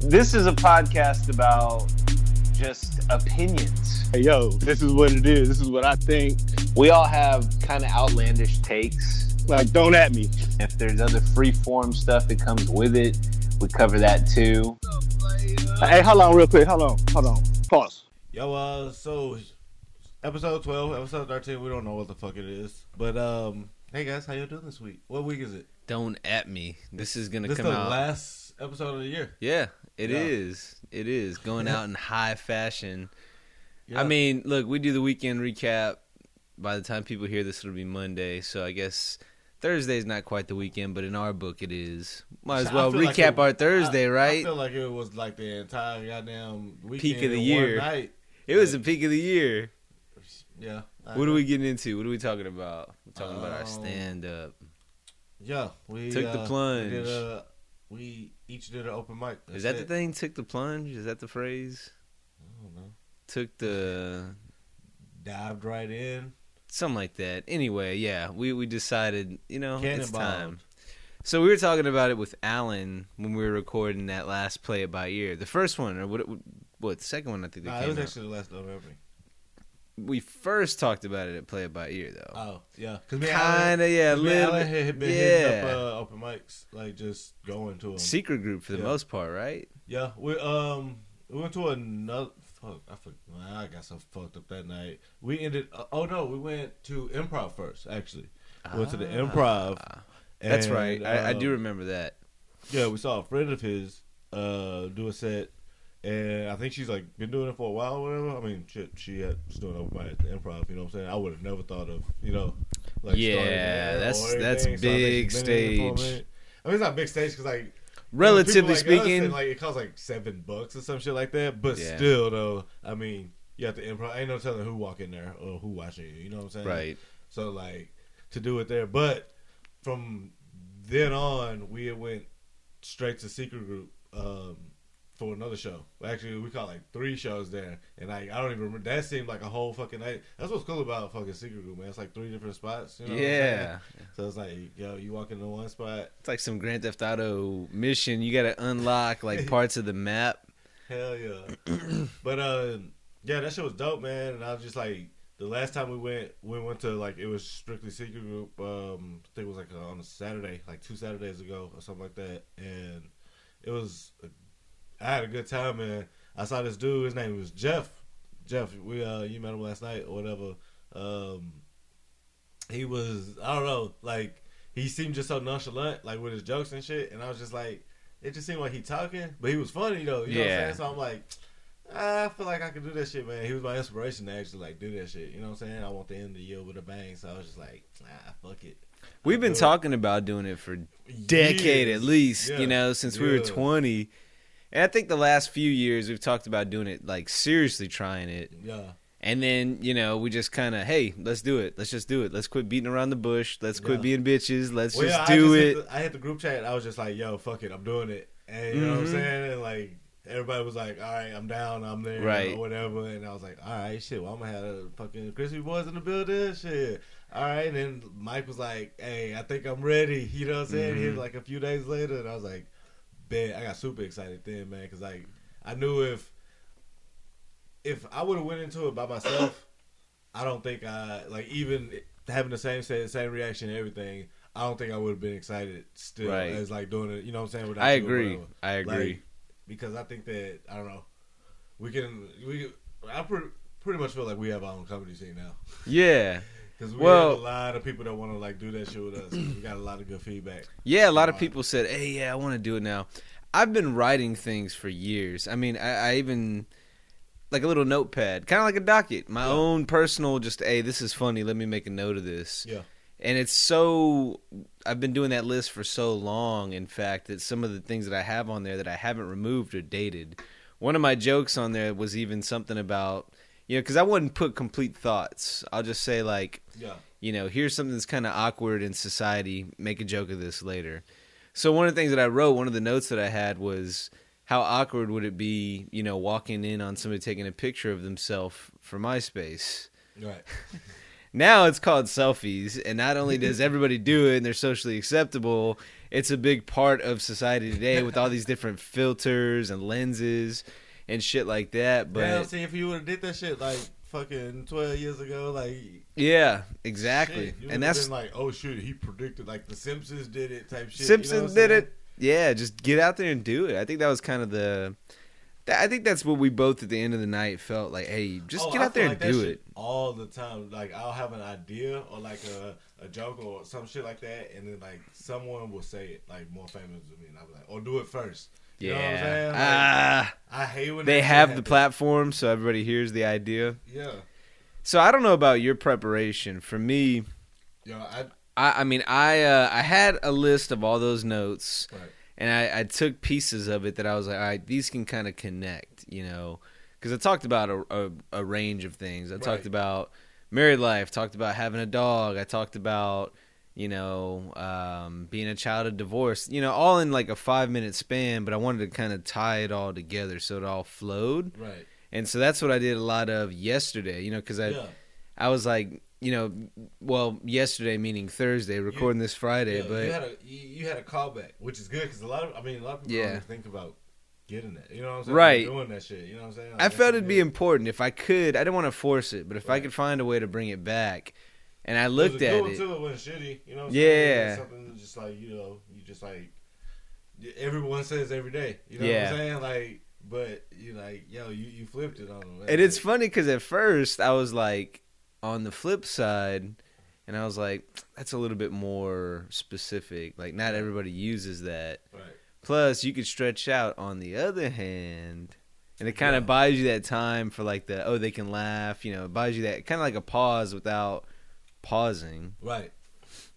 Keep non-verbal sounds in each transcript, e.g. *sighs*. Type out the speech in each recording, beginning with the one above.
This is a podcast about just opinions. Hey, yo, this is what it is. This is what I think. We all have kind of outlandish takes. Like, don't at me. If there's other free form stuff that comes with it, we cover that too. Hey, hold on, real quick. Hold on, hold on. Pause. Yo, uh, so episode twelve, episode thirteen. We don't know what the fuck it is, but um, hey guys, how you doing this week? What week is it? Don't at me. This is gonna This come the out. last episode of the year. yeah, it is. Yeah. It is going out in high fashion. Yeah. I mean, look, we do the weekend recap. By the time people hear this, it'll be Monday. So I guess Thursday's not quite the weekend, but in our book, it is. Might as well feel like recap it- our Thursday, I- right? I feel like it was like the entire goddamn weekend Peak of the year. Night. it was the peak of the year. Yeah. What are we getting into? What are we talking about? We're talking about our Um, stand up. Yeah, we Took the uh, plunge. We, did a, we each did an open mic. Is That's that the thing? Took the plunge? Is that the phrase? I don't know. Took the Dived right in. something like that. Anyway, yeah, we we decided, you know, it's time. So we were talking about it with Alan when we were recording that last play it by ear. The first one, or what? What the second one? I think Nah, uh, it was out. actually the last November. We first talked about it at play it by ear though. Oh yeah, because me and Alan- Kind of, yeah, little, Alan had been hitting yeah. up uh, open mics, like just going to them. Secret group for the Yeah. most part, right? Yeah, we um we went to another. Fuck, I forgot. I got so fucked up that night. We ended. Uh, oh no, we went to improv first. Actually, we went to the improv. Ah, That's and, right. I, I do um, remember that. Yeah, we saw a friend of his uh do a set, and I think she's like been doing it for a while or whatever. I mean, shit, she had was doing open mic at the improv. You know what I'm saying? I would have never thought of you know. Like Yeah, that's- that's. So big she's been in it for a stage. I mean, it's not big stage because like Relatively like speaking, and, like it costs like seven bucks or some shit like that. But Yeah. still, though, I mean, you have to improv. Ain't no telling who walk in there or who watching you. You know what I'm saying? right? So like to do it there, but from then on, we went straight to secret group um, for another show. Actually, we caught like three shows there, and like I don't even remember. That seemed like a whole fucking night. That's what's cool about fucking secret group, man. It's like three different spots. You know what I'm saying? yeah, So it's like, yo, you walk into one spot, it's like some Grand Theft Auto mission. You got to unlock like *laughs* parts of the map. Hell yeah. *clears throat* but uh yeah, that shit was dope, man. And I was just like the last time we went we went to like it was strictly secret group, um I think it was like on a Saturday, like two Saturdays ago or something like that. And it was I had a good time man. I saw this dude, his name was Jeff. Jeff, we uh you met him last night or whatever. Um he was I don't know, like he seemed just so nonchalant, like with his jokes and shit, and I was just like it just seemed like he talking, but he was funny though. You know what I'm Yeah. saying? So I'm like, ah, I feel like I could do that shit, man. He was my inspiration to actually like do that shit. You know what I'm saying? I want to end the year with a bang, so I was just like, ah, fuck it. We've been talking about doing it for decade Years. at least, Yeah. you know, since we were 20. And I think the last few years we've talked about doing it, like seriously trying it. Yeah, And then, you know, we just kind of, hey, let's do it. Let's just do it. Let's quit beating around the bush. Let's quit Yeah. being bitches. Let's Well, just yeah, I do just it. The, I hit the group chat. I was just like, yo, fuck it, I'm doing it. And you know what I'm Mhm. saying? And like everybody was like, all right, I'm down, I'm there, Right. or whatever. And I was like, all right, shit, well, I'm gonna have the fucking crispy boys in the building, shit. All right, and then Mike was like, "Hey, I think I'm ready." *laughs* You know what I'm saying? He was like a few days later, and I was like, "Bet." I got super excited then, man, because like I knew if if I would have went into it by myself, I don't think I like even having the same say same reaction and everything. I don't think I would have been excited still Right. as like doing it. You know what I'm saying? without I agree. I agree. Like, because I think that I don't know. We can we. I pretty pretty much feel like we have our own comedy scene now. yeah. *laughs* Because we Well- have a lot of people that want to like do that shit with us. *clears throat* we got a lot of good feedback. Yeah, a lot of um, people said, "Hey, yeah, I want to do it now." I've been writing things for years. I mean, I, I even like a little notepad, kind of like a docket, my Yeah. own personal. Just, hey, this is funny. Let me make a note of this. Yeah. And it's so I've been doing that list for so long. In fact, that some of the things that I have on there that I haven't removed are dated. One of my jokes on there was even something about you know because I wouldn't put complete thoughts. I'll just say like Yeah. you know, here's something that's kind of awkward in society. Make a joke of this later. So one of the things that I wrote, one of the notes that I had was how awkward would it be, you know, walking in on somebody taking a picture of themselves for MySpace. Right. *laughs* Now it's called selfies, and not only does *laughs* everybody do it and they're socially acceptable, it's a big part of society today with all these different filters and lenses and shit like that. But Damn, see if you would have did that shit like fucking twelve years ago, like yeah, exactly. shit, and that's like, oh shit, he predicted like the Simpsons did it type shit. you know Simpsons did it. Yeah, just get out there and do it. I think that was kind of the. I think that's what we both at the end of the night felt like. Hey, just Oh, get out there and do it. all the time. Like I'll have an idea or like a, a joke or some shit like that, and then like someone will say it like more famous than me, and I'm like, or do it first. You know what I'm Yeah. Like, Ah, I hate when they have the platform, so everybody hears the idea. Yeah, So I don't know about your preparation. For me, yo, I I, I mean, I uh, I had a list of all those notes, right. and I, I took pieces of it that I was like, all right, these can kind of connect, you know, because I talked about a, a, a range of things. I Right. talked about married life, talked about having a dog, I talked about you know um, being a child of divorce, you know, all in like a five minute span. But I wanted to kind of tie it all together so it all flowed, right. and so that's what I did a lot of yesterday, you know, because I yeah, I was like. You know, well, yesterday meaning Thursday, recording this Friday, yeah. but you had a you, you had a callback, which is good because a lot of I mean a lot of people Yeah. don't think about getting that. You know what I'm saying? Right. Doing that shit. You know what I'm saying? Like, I felt it'd be important if I could. I didn't want to force it, but if I could find a way to bring it back, and I It looked a at it, Too, it wasn't shitty. You know what I'm Yeah. saying? Something just like you know, you just like everyone says every day. You know Yeah. what I'm saying? Like, but you like, yo, you, you flipped it on them. and it's funny because at first I was like, on the flip side, and I was like, that's a little bit more specific. Like, not everybody uses that. right. Plus, you could stretch out on the other hand. And it kind of Yeah. buys you that time for like the oh they can laugh you know it buys you that kind of like a pause without pausing. Right.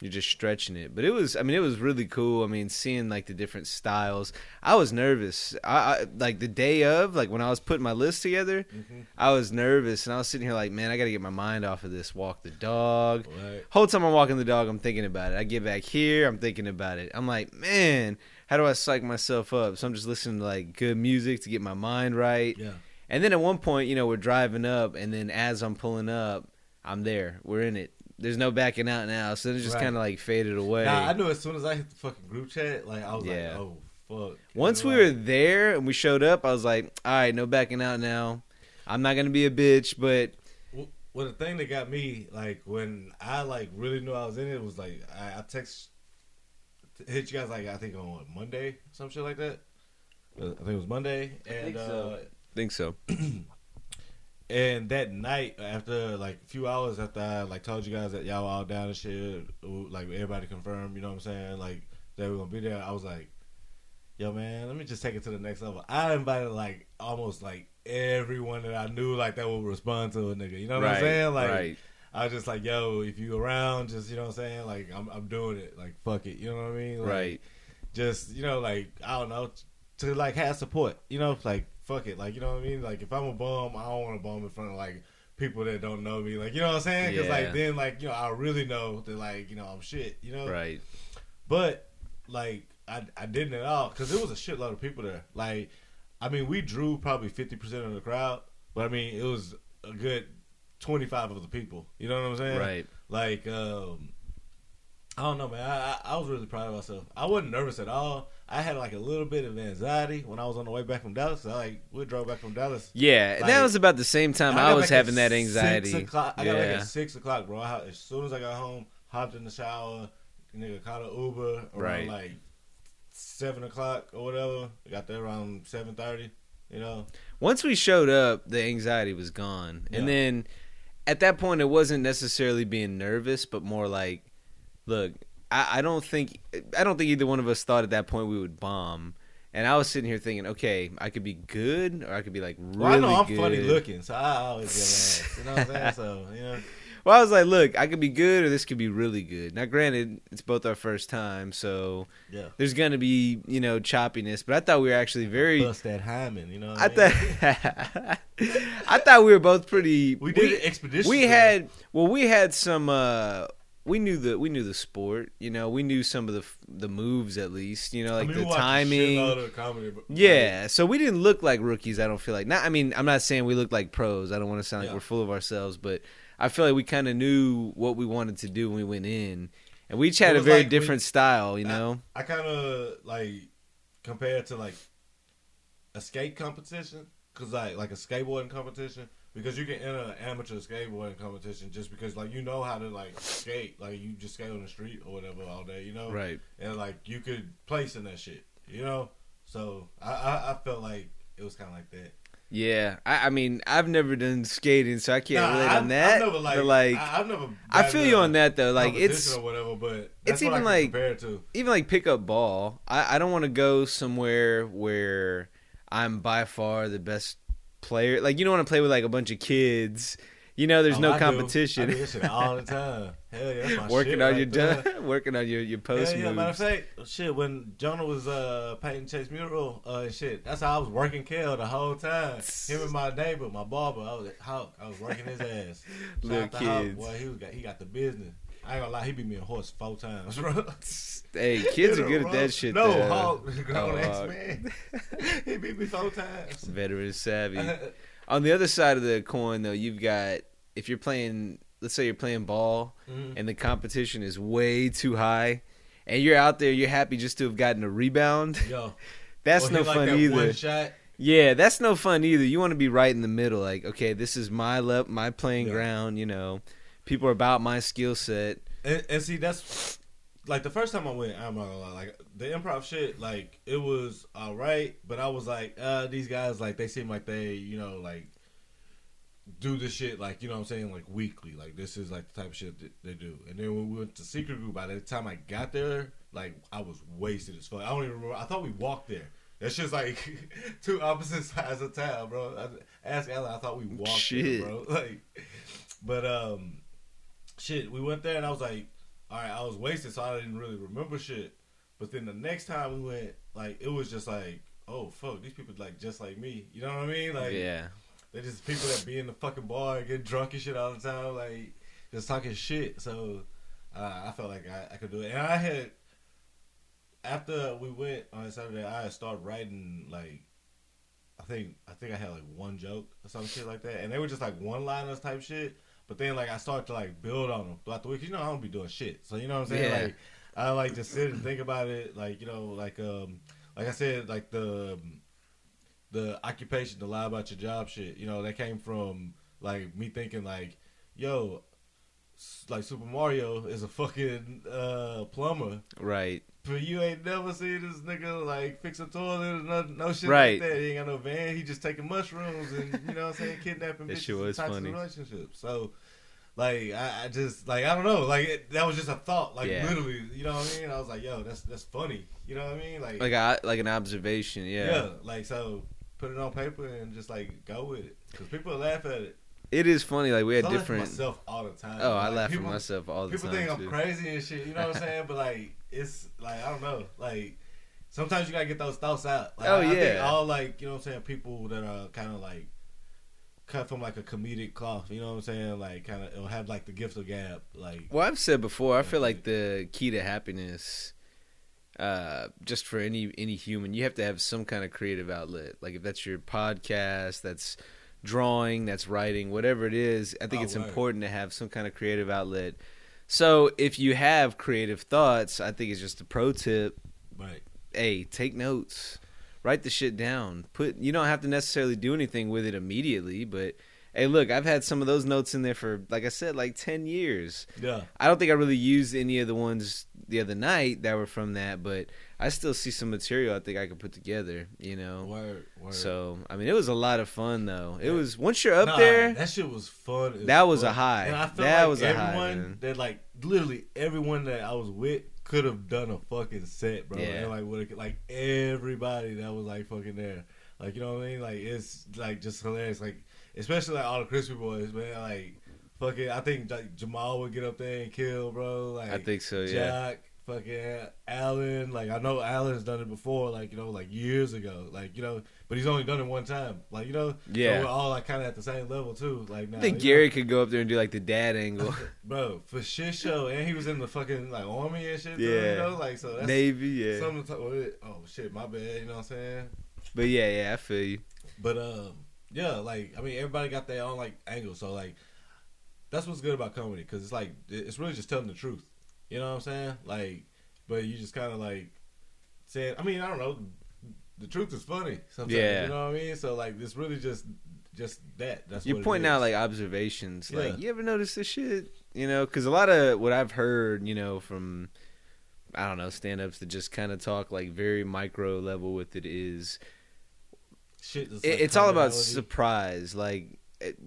you're just stretching it. But it was i mean it was really cool. I mean seeing like the different styles. I was nervous. I, I like the day of like when i was putting my list together hmm i was nervous. And i was sitting here like man i gotta get my mind off of this. Walk the dog. Right. whole time i'm walking the dog i'm thinking about it. I get back here i'm thinking about it. I'm like man how do i psych myself up? So i'm just listening to like good music to get my mind right. Yeah. and then at one point you know we're driving up and then as i'm pulling up i'm there. We're in it there's no backing out now so it just Right. kind of like faded away Nah, I knew as soon as I hit the fucking group chat, like I was Yeah. like, oh fuck. Once we like, were there and we showed up, I was like, all right, no backing out now. I'm not gonna be a bitch, but Well, the thing that got me, like, when I like really knew I was in it, was like I, I text hit you guys like I think on what, Monday, some shit like that. Uh, I think it was Monday, and think so. uh, think so. *clears throat* and that night after like a few hours after I like told you guys that y'all were all down and shit, like everybody confirmed, you know what I'm saying, like they were gonna be there. I was like, yo man, let me just take it to the next level. I invited like almost like everyone that I knew like that would respond to a nigga. You know what I'm saying? Like right. I was just like, yo, if you around, just you know what I'm saying, like I'm I'm doing it. Like fuck it. You know what I mean? Like, right. Just, you know, like I don't know, to like have support. You know, like fuck it. Like, you know what I mean? Like if I'm a bum, I don't want to bum in front of like people that don't know me. Like, you know what I'm saying? Cuz Yeah. like then like, you know, I really know that like, you know, I'm shit, you know? Right. But like I I didn't at all cuz there was a shitload of people there. Like I mean, we drew probably 50% of the crowd, but I mean, it was a good 25 of the people. You know what I'm saying? Right. Like, um, I don't know, man. I, I I was really proud of myself. I wasn't nervous at all. I had like a little bit of anxiety when I was on the way back from Dallas. I, like we drove back from Dallas. Yeah, and that was about the same time I I, was having that six anxiety. o'clock. I got back Yeah. at six o'clock, bro. I, as soon as I got home, hopped in the shower, nigga caught an Uber around Right. like seven o'clock or whatever. Got there around seven thirty. You know, Once we showed up, the anxiety was gone, and then at that point, it wasn't necessarily being nervous, but more like, look, I, I don't think I don't think either one of us thought at that point we would bomb. And I was sitting here thinking, okay, I could be good, or I could be like really well, I know I'm good. funny looking, so I always get ass. You know what I'm saying? *laughs* So you know, Well, I was like, look, I could be good, or this could be really good. Now, granted, it's both our first time, so yeah. there's gonna be you know choppiness. But I thought we were actually very. Bust that hymen, you know. What I I, mean? thought *laughs* I thought we were both pretty. we did it expedition. We had well, we had some. uh We knew the we knew the sport. You know, we knew some of the the moves at least. You know, like the timing. comedy, but, Yeah, so we didn't look like rookies. I don't feel like. Not. I mean, I'm not saying we look like pros. I don't want to sound like Yeah. we're full of ourselves, but I feel like we kind of knew what we wanted to do when we went in, and we each had a very like different style. You know, I kind of like compared to like a skate competition because like like a skateboarding competition because you can enter an amateur skateboarding competition just because like you know how to like skate like you just skate on the street or whatever all day you know right? and like you could place in that shit you know so I I, I felt like it was kind of like that Yeah, I, I mean, I've never done skating, so I can't Nah, relate I've- on that. I've never, like, but like, I, have never I feel you on that though. Like, it's or whatever but it's even like- compare it to even like pickup ball. I, I don't want to go somewhere where I'm by far the best player. Like, you don't want to play with like a bunch of kids. You know, there's Oh, no I do. competition. I do this shit *laughs* all the time hell yeah that's my working on right your done, *laughs* working on your your post yeah, matter of fact, shit, when Jonah was uh painting Chase mural, uh shit, that's how I was working Kel the whole time. Him and my neighbor, my barber, I was Hawk, I was working his ass. *laughs* Little kids. boy, he was got he got the business. I ain't gonna lie, he beat me a horse four times, bro. *laughs* Hey, kids are good at that shit. No, though. *laughs* Oh, on X Man. he beat me four times. Veteran savvy. *laughs* On the other side of the coin, though, you've got if you're playing, let's say you're playing ball, Mhm. and the competition is way too high, and you're out there, you're happy just to have gotten a rebound. Yo, That's or no like fun that either. Yeah, that's no fun either. You want to be right in the middle, like, okay, this is my lep, my playing Yeah. ground. You know, people are about my skill set. And, and see, that's like the first time I went. I'm not gonna lie, like the improv shit, like it was all right, but I was like, uh, these guys, like they seem like they, you know, like do this shit, like you know what I'm saying, like weekly. Like this is like the type of shit that they do. And then when we went to secret group, by the time I got there, like I was wasted as fuck. I don't even remember. I thought we walked there. That's just like *laughs* two opposite sides of town, bro. I, ask Alan. I thought we walked Shit. there, bro. *laughs* Like, but um, shit, we went there and I was like, all right, I was wasted, so I didn't really remember shit. But then the next time we went, like, it was just like, oh fuck, these people like just like me. You know what I mean? Like, yeah, they're just people that be in the fucking bar and get drunk and shit all the time, like just talking shit. So uh, I felt like I, I could do it, and I had after we went on Saturday, I started writing like I think I think I had like one joke or some shit like that, and they were just like one liners type shit. But then like I start to like build on them throughout the week. 'cause, You know I don't be doing shit, so you know what I'm saying. Yeah. Like I like just sit and think about it. Like you know like um like I said like the the occupation to lie about your job shit. You know that came from like me thinking like yo. Like Super Mario is a fucking uh, plumber, right. but you ain't never seen this nigga like fix a toilet or no, no shit Right. like that. He ain't got no van. He just taking mushrooms and you know what I'm saying, *laughs* kidnapping That bitches shit was funny. relationships. So, like, I, I just like I don't know, like it, that was just a thought, like Yeah. literally, you know what I mean? I was like, yo, that's that's funny, you know what I mean? Like, Like a, like an observation. yeah. Yeah. like so, put it on paper and just like go with it because people laugh at it. It is funny. Like we had I different. myself all the time. Oh, I Like, laugh at myself all the people time People think I'm crazy and shit. You know what I'm saying? But like, it's like I don't know. Like sometimes you gotta get those thoughts out. Like, Oh, I, I think yeah. all like you know what I'm saying. People that are kind of like cut from like a comedic cloth. You know what I'm saying? Like kind of it'll have like the gift of gab. Like Well, I've said before, I feel like the key to happiness, uh, just for any any human, you have to have some kind of creative outlet. Like if that's your podcast, that's drawing, that's writing, whatever it is. I think Oh, it's important to have some kind of creative outlet. So if you have creative thoughts, I think it's just a pro tip. right. Hey, take notes, write the shit down. Put you don't have to necessarily do anything with it immediately, but hey, look, I've had some of those notes in there for, like I said, like ten years. Yeah. I don't think I really used any of the ones the other night that were from that, but I still see some material I think I could put together, you know. Word. Word. So, I mean, it was a lot of fun though. It Yeah. was once you're up Nah, there, That shit was fun. That was a high. And I feel That like was a high, everyone man. that like literally everyone that I was with could have done a fucking set, bro. Yeah. And like what like everybody that was like fucking there. Like you know what I mean? Like it's like just hilarious. Like especially like all the crispy boys, man. Like fucking I think like Jamal would get up there and kill, bro. Like I think so, yeah. Jack, fucking Allen. Like I know Allen's done it before, like you know, like years ago. Like you know, but he's only done it one time. Like you know, Yeah. So we're all like kind of at the same level too. Like now, I think you know? Gary could go up there and do like the dad angle. *laughs* bro, for shit show, and he was in the fucking like army and shit. Yeah. you know, like so that's Navy, yeah. something to talk with. Oh shit, my bad. You know what I'm saying? But yeah, yeah, I feel you. But um, yeah, like I mean, everybody got their own like angle. So like, that's what's good about comedy because it's like it's really just telling the truth. You know what I'm saying? Like, but you just kind of like saying. I mean, I don't know. The truth is funny. Sometimes, Yeah. You know what I mean? So like, it's really just just that. That's You're pointing out like observations. Like, you ever notice this shit? You know, because a lot of what I've heard, you know, from I don't know stand-ups that just kind of talk like very micro level with it is shit. that's, it, like, it's all about surprise. Like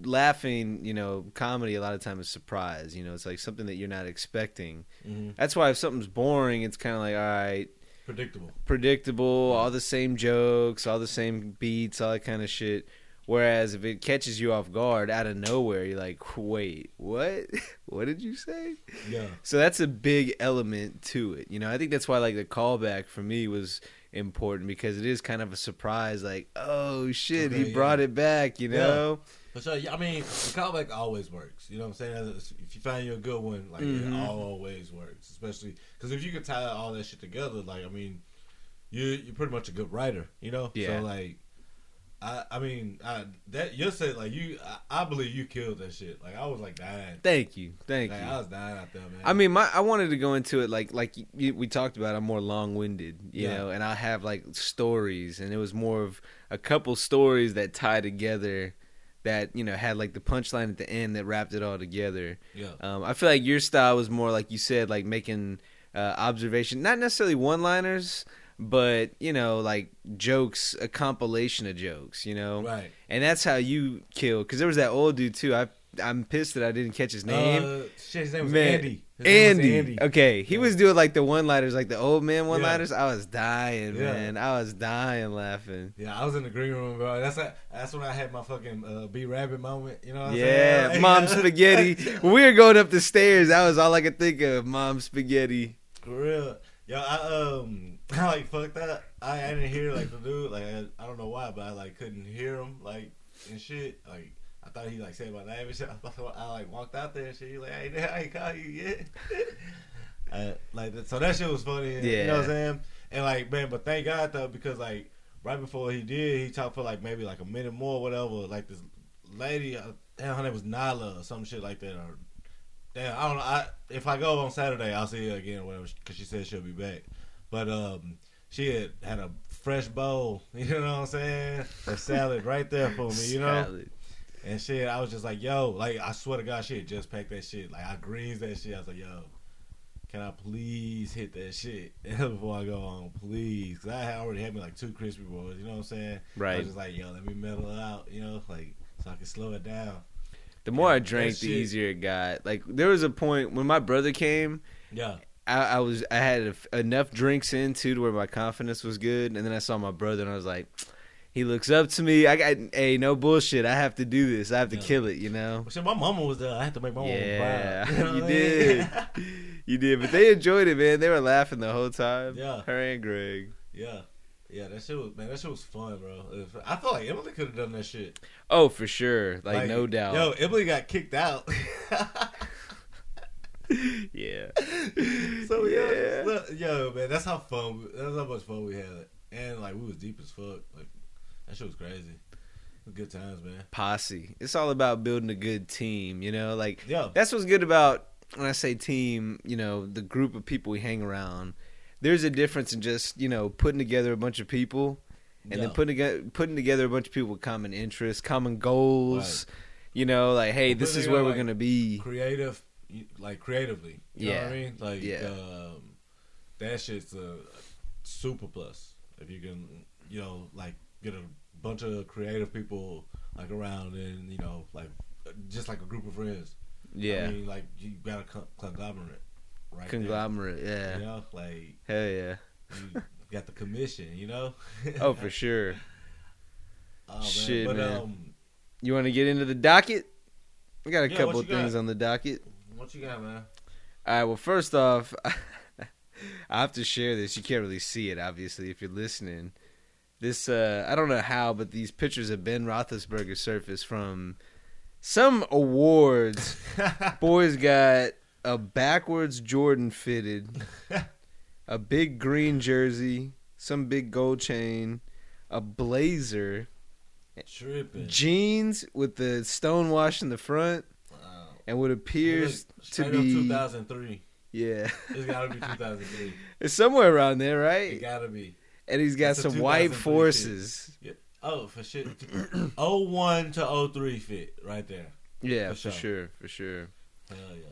laughing, you know, comedy a lot of time is surprise. You know, it's like something that you're not expecting. Mhm. That's why if something's boring, it's kind of like all right, predictable. predictable, all the same jokes, all the same beats, all that kind of shit. Whereas if it catches you off guard out of nowhere, you're like, wait, what? *laughs* what did you say? Yeah. So that's a big element to it. You know, I think that's why like the callback for me was important because it is kind of a surprise. Like, oh shit, Okay, he yeah. brought it back. You know? But so yeah, I mean, the callback always works. You know what I'm saying? If you find you a good one, like Mhm. it always works. Especially because if you can tie all that shit together, like I mean, you you're pretty much a good writer. You know? Yeah. So like, I I mean, I, that you said like you, I, I believe you killed that shit. Like I was like dying. Thank you, thank Like, you. I was dying out there, man. I mean, my I wanted to go into it like like you, we talked about. I'm more long winded, you Yeah. know, and I have like stories, and it was more of a couple stories that tie together, that you know had like the punchline at the end that wrapped it all together. yeah, Um, I feel like your style was more like you said, like making uh, observation, not necessarily one liners, but you know, like jokes, a compilation of jokes, you know, right. and that's how you kill. Because there was that old dude too. I I'm pissed that I didn't catch his name. Uh, shit, his name was Man, Andy. His name was Andy. Andy. Okay, he Yeah. was doing like the one liners, like the old man one liners. I was dying, Yeah. man. I was dying laughing. Yeah, I was in the green room, bro. That's a, that's when I had my fucking uh, B Rabbit moment. You know what I'm Yeah, saying? mom spaghetti. *laughs* We were going up the stairs, that was all I could think of. Mom spaghetti. For real. Yo, I um, *laughs* I like fucked up. I, I didn't hear like the dude. Like I, I don't know why, but I like couldn't hear him like and shit. Like thought he like said my name and shit. I, thought, I like walked out there and shit. He like, hey, I ain't call you yet. *laughs* uh, like that, so that shit was funny. and- You know what I'm saying? And like man, but thank God though because like right before he did, he talked for like maybe like a minute more, whatever. Like this lady, uh, her name was Nyla or some shit like that, or Damn, I don't know. I, if I go on Saturday, I'll see her again or whatever, because she said she'll be back. But um, she had had a fresh bowl, *laughs* you know what I'm saying? A salad right there for me, you know? Salad. And shit, I was just like, yo, like, I swear to God, she had just packed that shit. Like, I greens that shit. I was like, yo, can I please hit that shit *laughs* before I go on, please? Because I had already had me like two crispy boys, you know what I'm saying? Right. I was just like, yo, let me mellow out, you know, like, so I can slow it down. The more I drank, the shit- easier it got. Like there was a point when my brother came. Yeah. I, I was I had a- enough drinks in too to where my confidence was good, and then I saw my brother and I was like, he looks up to me. I got hey, no bullshit. I have to do this. I have to Yeah. kill it. You know. Shit, my mama was there. I had to make my Yeah, mama *laughs* know you what I did. *laughs* You did, but they enjoyed it, man. They were laughing the whole time. Yeah. her and Greg. yeah. Yeah, that shit was man. That shit was fun, bro. I feel like Emily could have done that shit. Oh, for sure. Like, no doubt. Yo, Emily got kicked out. *laughs* yeah. so yeah, Yeah. look, yo, man, that's how fun. That's how much fun we had, and like we was deep as fuck. Like that shit was crazy. Was good times, man. Posse. It's all about building a good team. You know, like Yeah, that's what's good about when I say team. You know, the group of people we hang around. There's a difference in just you know putting together a bunch of people and then putting together putting together a bunch of people with common interests, common goals. You know, like hey, Well, this is where together, we're gonna be. creative, like creatively. You know what I mean? Like, Yeah. um, that shit's a super plus if you can, you know, like get a bunch of creative people like around and you know, like just like a group of friends. Yeah, I mean, like you got a conglomerate, right? there. conglomerate. Yeah, You know, like hell yeah. you got the commission. You know. *laughs* Oh, for sure. *laughs* Oh, man. Shit, but, man. Um, You want to get into the docket? We got a Yeah, couple of you got? things on the docket. what you got, man? All right. Well, first off, *laughs* I have to share this. You can't really see it, obviously, if you're listening. This uh, I don't know how, but these pictures of Ben Roethlisberger surfaced from some awards. *laughs* Boys got a backwards Jordan fitted, *laughs* a big green jersey, some big gold chain, a blazer, Tripping. jeans with the stone wash in the front, Wow. and what appears to be 2003. yeah, It's gotta be *laughs* 2003. it's somewhere around there, right? It right? gotta be. And he's got That's some white 2003 forces. Oh, for shit. *clears throat* 01 to 03 fit right there. Yeah, For for, sure. sure, for sure. Hell yeah.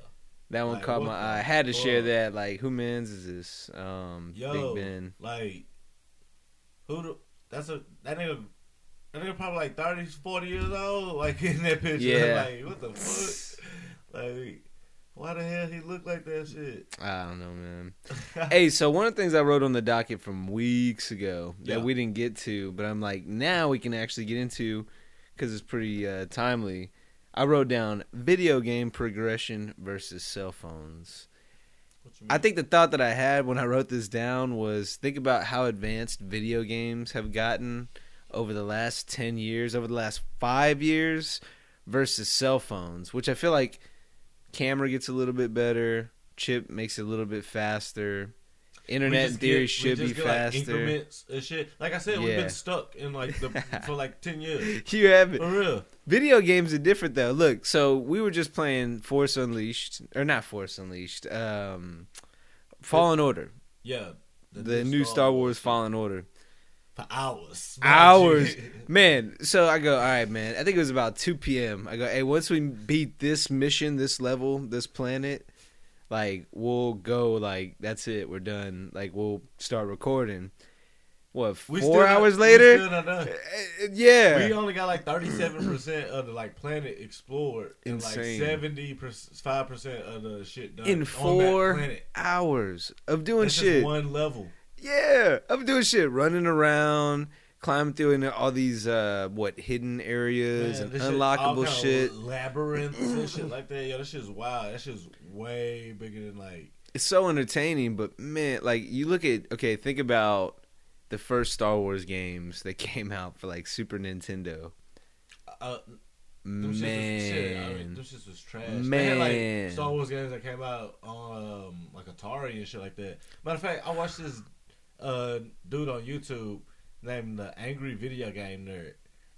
That one Like, caught my eye. I had to share that. Like, who mans is this? Um, Yo, Big Ben. like, who? The, that's a that nigga. That nigga probably like 30, 40 years old. Like *laughs* in that picture. Yeah. Like what the fuck? Like, why the hell he look like that shit? I don't know, man. *laughs* hey, so one of the things I wrote on the docket from weeks ago that Yeah. we didn't get to, but I'm like, now we can actually get into because it's pretty uh, timely. I wrote down video game progression versus cell phones. I think the thought that I had when I wrote this down was think about how advanced video games have gotten over the last 10 years, over the last five years versus cell phones, which I feel like camera gets a little bit better, chip makes it a little bit faster, internet in theory get- should be get, like, faster. increments and shit. Like I said, we've been stuck in like the *laughs* for like ten years. *laughs* you have it. For real. Video games are different though. Look, so we were just playing Force Unleashed, or not Force Unleashed, um, Fallen Order, Yeah. the, new Star Wars Fallen Order. For hours. hours. *laughs* Man, so I go, all right, man. I think it was about 2 p.m. I go, hey, once we beat this mission, this level, this planet, like, we'll go, like, that's it. We're done. Like, we'll start recording. What, We four not- hours later? not. Uh, *laughs* yeah. We only got like thirty seven percent of the like planet explored, and like seventy five percent of the shit done In four planet. hours of doing shit. one level. Yeah, I'm doing shit, running around, climbing through into all these uh what hidden areas Man, and this shit- unlockable shit. labyrinths and shit *clears throat* like that. Yo, that shit's wild. That shit's way bigger than like. It's so entertaining, but man, like you look at okay, think about the first Star Wars games that *laughs* came out for like Super Nintendo. Uh, shits was, shit, I mean, Man, them was trash. They had, like Man. Star Wars games that came out on um, like Atari and shit like that. Matter of fact, I watched this uh, dude on YouTube named the Angry Video Game Nerd,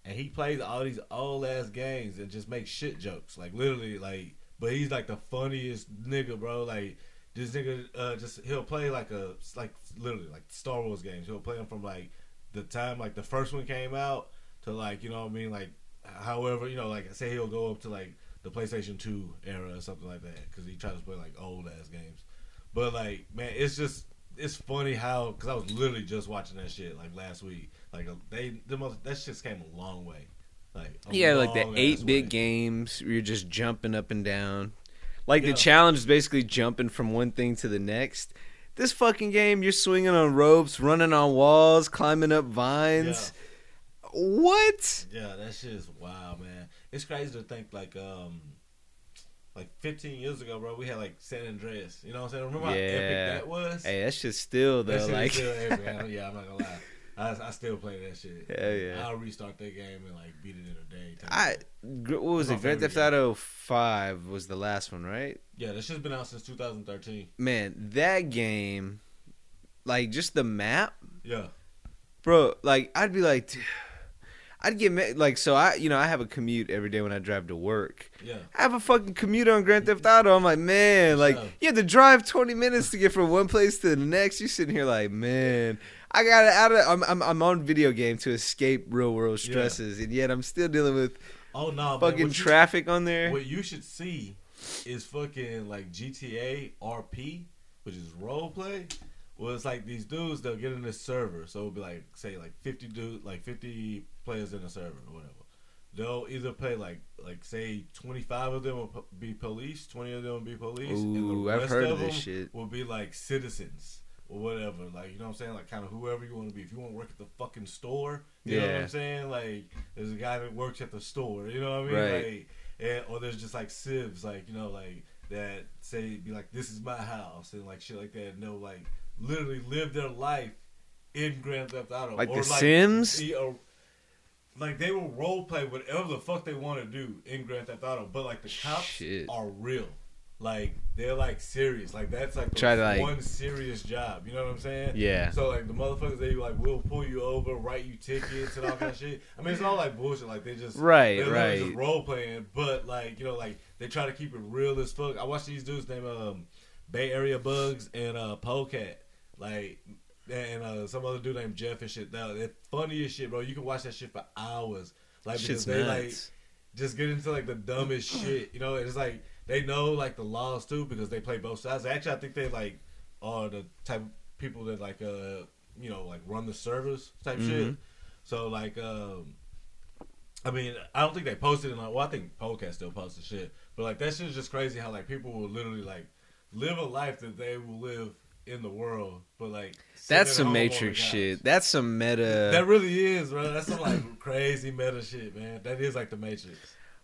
and he plays all these old ass games and just makes shit jokes, like literally, like. But he's like the funniest nigga, bro. Like this nigga, uh, just he'll play like a like literally like Star Wars games. He'll play them from like the time like the first one came out to like you know what I mean like however you know like say he'll go up to like the PlayStation 2 era or something like that because he tries to play like old ass games. But like man, it's just it's funny how because I was literally just watching that shit like last week. Like they the most that shit came a long way. Like yeah, like the eight bit way. games where you're just jumping up and down. Like Yeah. the challenge is basically jumping from one thing to the next. This fucking game, you're swinging on ropes, running on walls, climbing up vines. What? Yeah, that shit is wild, man. It's crazy to think like um like 15 years ago, bro. We had like San Andreas. You know what I'm saying? Remember how epic that was? Hey, that's just still That though. is Like, still epic. *laughs* I- yeah, I'm not gonna lie. I, I still play that shit. Hell yeah. I'll restart that game and like beat it in a day. I what was it? Grand Theft Auto Five was the last one, right? yeah, that shit's been out since 2013. Man, that game, like just the map, Yeah, bro. Like I'd be like, I'd get like so. I you know I have a commute every day when I drive to work. yeah. I have a fucking commute on Grand Theft Auto. I'm like, man, like Yeah. you have to drive 20 minutes to get from one place to the next. You're sitting here like, man, I got out of. I'm, I'm I'm on video game to escape real world Yeah. stresses, and yet I'm still dealing with Oh no, fucking traffic on there. What you should see is fucking like GTA RP, which is role play. Well, it's like these dudes they'll get in this server, so it'll be like say like fifty dude, like fifty players in a server or whatever. They'll either play like like say twenty five of them will be police, twenty of them will be police, and Ooh, the I've rest of them shit. will be like citizens or whatever. Like you know what I'm saying? Like kind of whoever you want to be. If you want to work at the fucking store, you know what I'm saying? Like there's a guy that works at the store. You know what I mean? Right. Like, and, or there's just like civs, like you know, like that say be like, "This is my house," and like shit like that, and they'll like literally live their life in Grand Theft Auto, Like or, The Sims? be a- like they will role play whatever the fuck they want to do in Grand Theft Auto, but like the cops Shit. are real. like they're like serious. Like that's like Try to, like- one serious job. You know what I'm saying? Yeah. So like the motherfuckers, they like will pull you over, write you tickets and all kind of *laughs* shit. I mean, it's all like bullshit. Like they just Right, they're literally right. just role playing, but like you know, like they try to keep it real as fuck. I watch these dudes named um, Bay Area Buggs and uh, Polecat, like. And uh, some other dude named Jeff and shit. Now, they're funny as shit, bro. You can watch that shit for hours. Like Shit's because they like just get into like the dumbest *clears throat* shit. You know, it's like they know like the laws too because they play both sides. Actually, I think they like are the type of people that like uh you know like run the servers type shit. Mhm. So like um. I mean, I don't think they posted it. On, well, I think Podcast still posted shit, but like that shit is just crazy. How like people will literally like live a life that they will live in the world, but like That's some home on the Matrix shit. That's some meta. That really is, bro. That's some like *laughs* crazy meta shit, man. That is like the Matrix.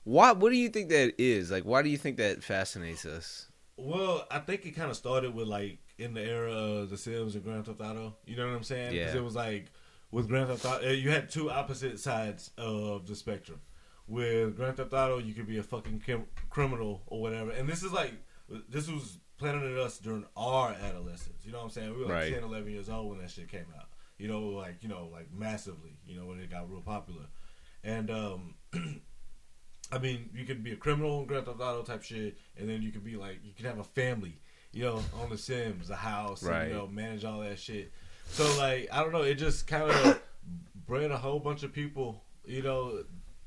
Why? What do you think that is? Like, why do you think that fascinates us? Well, I think it kind of started with like in the era of The Sims and Grand Theft Auto. You know what I'm saying? Yeah. it was like with Grand Theft Auto, uh, you had two opposite sides of the spectrum. With Grand Theft Auto, you could be a fucking criminal or whatever, and this is like this was planted us during our adolescence. You know what I'm saying? We were like Right. 10, 11 years old when that shit came out. You know, like you know, like massively. You know, when it got real popular, and um. *clears throat* I mean, you could be a criminal in Grand Theft Auto type shit, and then you could be like, you could have a family, you know, on The Sims, a house, Right. and, you know, manage all that shit. So like, I don't know, it just kind of *coughs* bred a whole bunch of people, you know,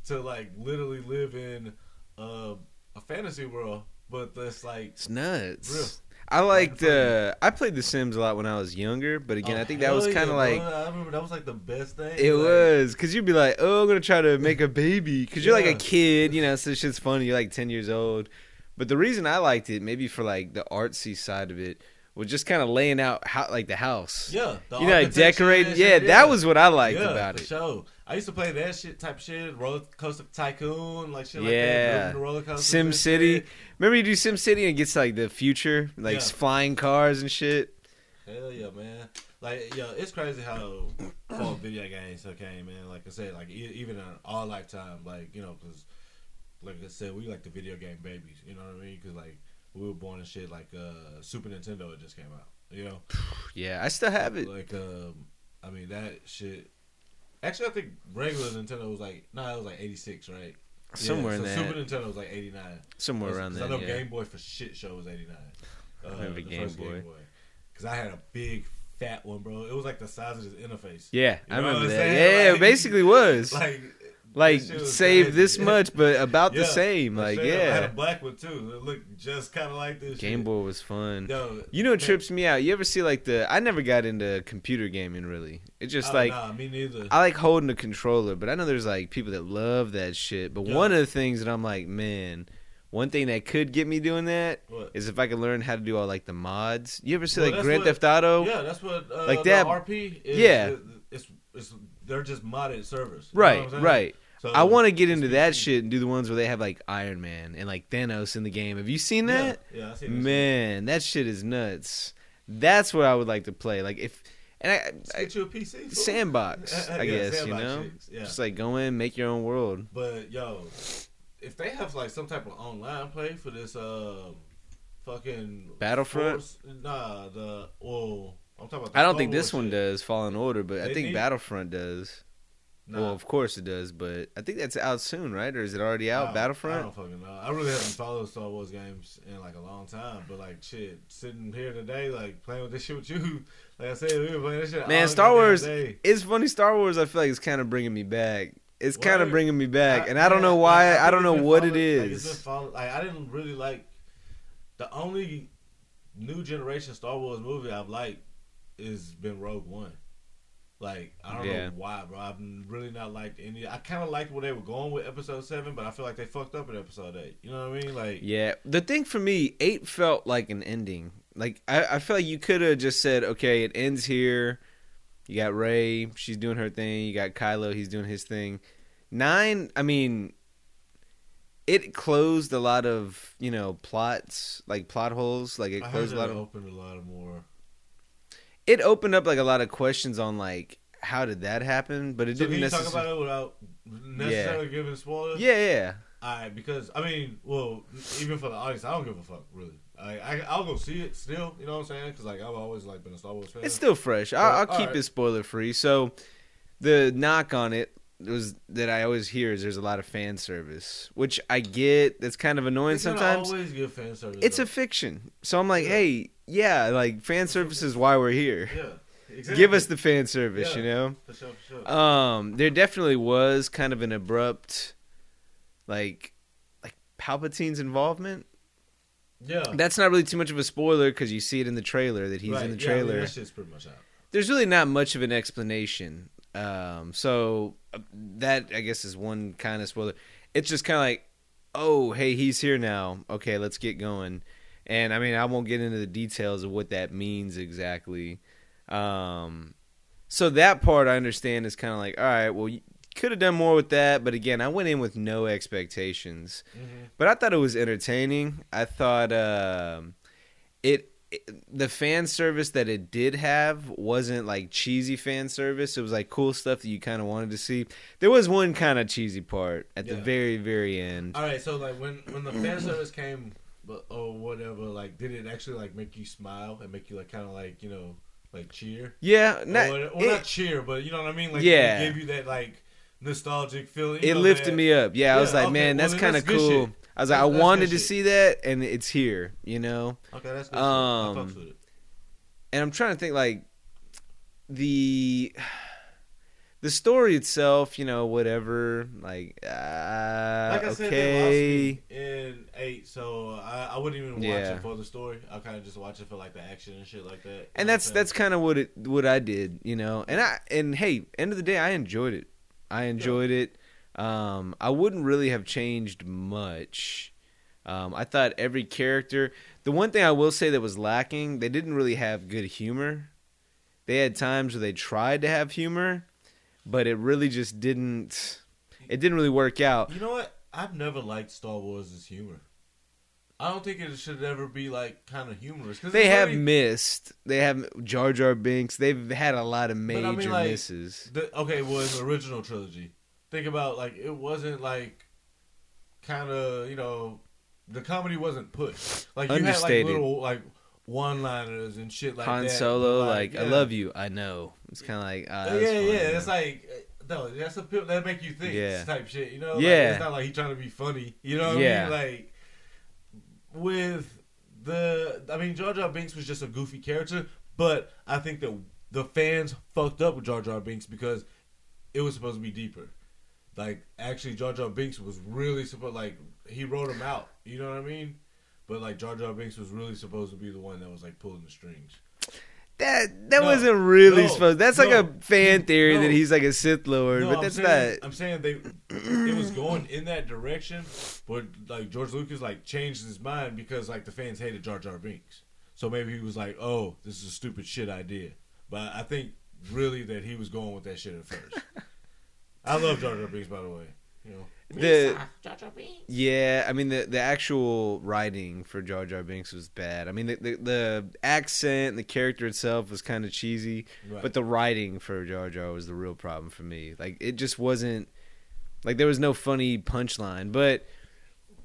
to like literally live in uh, a fantasy world, but that's like, It's nuts. Real. I liked. Uh, I played The Sims a lot when I was younger, but again, oh, I think that was kind of yeah, like. bro. I remember that was like the best thing. It like, was because you'd be like, "Oh, I'm gonna try to make a baby," because you're like a kid, you know. So this shit's funny. You're like ten years old, but the reason I liked it, maybe for like the artsy side of it, was just kind of laying out how like the house. Yeah, the you know, like decorating. Yeah, shit, that was what I liked yeah, about it. Sure. I used to play that shit type of shit, roller coaster tycoon, like shit like Yeah. that. roller coasters Sim City. shit. Remember you do Sim City and it gets like the future, like Yeah. flying cars and shit. Hell yeah, man! Like, yo, it's crazy how far *coughs* video games came, man. Like I said, like even in our lifetime, like you know, because like I said, we like the video game babies. You know what I mean? Because like we were born in shit like uh Super Nintendo. It just came out. You know, *sighs* Yeah, I still have it. like um, I mean that shit. Actually, I think regular Nintendo was like no, it was like eighty six, right? Yeah, Somewhere in so that. Super Nintendo was like eighty nine. Somewhere around there. I know Yeah. Game Boy for shit show was eighty nine. Uh, remember the Game Boy. Because I had a big fat one, bro. It was like the size of this interface. Yeah, You I know what remember that. Yeah, it basically was. *laughs* Like, like that shit was save crazy. this much, but about the *laughs* same. Like sure. I had yeah, a black one too. It looked just kind of like this. Game shit. Boy was fun. Yo, You know what man, trips me out? You ever see like the? I never got into computer gaming really. It's just oh, like nah, me neither. I like holding a controller, but I know there's like people that love that shit. But Yeah. one of the things that I'm like, man, one thing that could get me doing that What? is if I could learn how to do all like the mods. You ever see Well, like Grand what- Theft Auto? Yeah, that's what uh, Like the that- RP. Is, Yeah. it's, it's they're just modded servers. You know what Right, right. So I want to get into that shit and do the ones where they have like Iron Man and like Thanos in the game. Have you seen that? Yeah, yeah I see that shit. Man, that shit is nuts. That's what I would like to play. Like if and I, Just I get you a PC. fool. sandbox, *laughs* I Yeah, guess sandbox you know, Yeah. just like go in, make your own world. But yo, if they have like some type of online play for this, um, fucking Battlefront? Force- nah, the well, I'm talking about. I don't think this one shit. does Fallen Order, but I think need- Battlefront does. Nah, Well, of course it does, but I think that's out soon, right? Or is it already out? I- I Battlefront? don't fucking know. I really haven't followed Star Wars games in like a long time. But like shit, sitting here today, like playing with this shit with you, *laughs* like I said, we were playing this shit. Man, Star Wars-. It's funny. Star Wars, I feel like it's kind of bringing me back. It's kind of bringing me back, I- and I don't know why. like, I don't know what it followed- Like, it's been followed- like, I didn't really like the only new generation Star Wars movie I've liked is been Rogue One. Like I don't Yeah. know why, bro. I've really not liked any. I kind of liked where they were going with Episode Seven, but I feel like they fucked up in Episode Eight. You know what I mean? Like Yeah, the thing for me, eight felt like an ending. Like I, I feel like you could have just said, okay, it ends here. You got Rey, she's doing her thing. You got Kylo, he's doing his thing. Nine, I mean, it closed a lot of you know plots, like plot holes. Like it I closed a lot of. opened a lot of more. It opened up like a lot of questions on like how did that happen, but it So didn't can you talk about it without necessarily giving spoilers? Yeah, yeah. I because I mean, well, even for the audience, I don't give a fuck really. I, I I'll go see it still. You know what I'm saying? Because like I've always like been a Star Wars fan. It's still fresh. I'll, I'll keep right. it spoiler free. So, the knock on it was that I always hear is there's a lot of fan service, which I get. That's kind of annoying It's sometimes. always give fan service. It's a fiction, so I'm like, Yeah. hey, yeah, like fan service is why we're here. yeah. Exactly. Give us the fan service, Yeah. you know. for sure, for sure. Um, there definitely was kind of an abrupt, like, like Palpatine's involvement. yeah, That's not really too much of a spoiler because you see it in the trailer that he's Right, in the yeah, I mean, trailer. that shit's pretty much out. There's really not much of an explanation. Um, so uh, that I guess is one kind of spoiler. It's just kind of like, oh, hey, he's here now. Okay, let's get going. And I mean, I won't get into the details of what that means exactly. Um, so that part I understand is kind of like, all right, well, you could have done more with that, but again, I went in with no expectations. Mm-hmm. But I thought it was entertaining. I thought um, it, it the fan service that it did have wasn't like cheesy fan service. It was like cool stuff that you kind of wanted to see. There was one kind of cheesy part at the very very end. All right, so like when when the fan service came, but oh whatever, like did it actually like make you smile and make you like kind of like you know like cheer? Yeah, not, or, well, it, not cheer, but you know what I mean? Like Yeah. it gave you that like nostalgic feeling. it know, lifted that- me up. Yeah, I was like, okay, man, well, that's kind of cool. shit. I was like, I That's- that's wanted to shit. see that, and it's here. You know. Okay, that's good. Um, shit. I fucks with it. and I'm trying to think like the the story itself, you know, whatever. Like, uh, Like I said, they lost me in eight, so I, I wouldn't even watch Yeah. it for the story. I kind of just watch it for like the action and shit like that. And that's that's kind of what it what I did, you know. And I and hey, end of the day, I enjoyed it. I enjoyed it. Um, I wouldn't really have changed much. Um, I thought every character. The one thing I will say that was lacking, they didn't really have good humor. They had times where they tried to have humor, but it really just didn't. It didn't really work out. You know what? I've never liked Star Wars' humor. I don't think it should ever be like kind of humorous. Cause They have already- missed. They have Jar Jar Binks. They've had a lot of I major mean, like, misses. The, okay, well, in the original trilogy, think about like it wasn't like kind of you know the comedy wasn't pushed. Like you had like little like one-liners and shit like Han that. Solo, but, like, I love you. I know. It's kind of like, ah, Yeah, yeah, funny, yeah. you It's like uh, no, that's a that make you think Yeah. type shit. You know? Like, Yeah. it's not like he trying to be funny. You know what Yeah. I mean? Like with the, I mean, Jar Jar Binks was just a goofy character, but I think that the fans fucked up with Jar Jar Binks because it was supposed to be deeper. Like actually, Jar Jar Binks was really supposed like he wrote him out. You know what I mean? But like Jar Jar Binks was really supposed to be the one that was like pulling the strings. that that No. wasn't really No. supposed. That's like a fan theory No. that he's like a Sith Lord, No, but I'm that's saying, not. I'm saying they it was going in that direction, but like George Lucas like changed his mind because like the fans hated Jar Jar Binks. So maybe he was like, "Oh, this is a stupid shit idea." But I think really that he was going with that shit at first. *laughs* I love Jar Jar Binks, by the way. You know, The yeah, I mean the the actual writing for Jar Jar Binks was bad. I mean the the, the accent, the character itself was kind of cheesy, Right. but the writing for Jar Jar was the real problem for me. Like it just wasn't like there was no funny punchline. But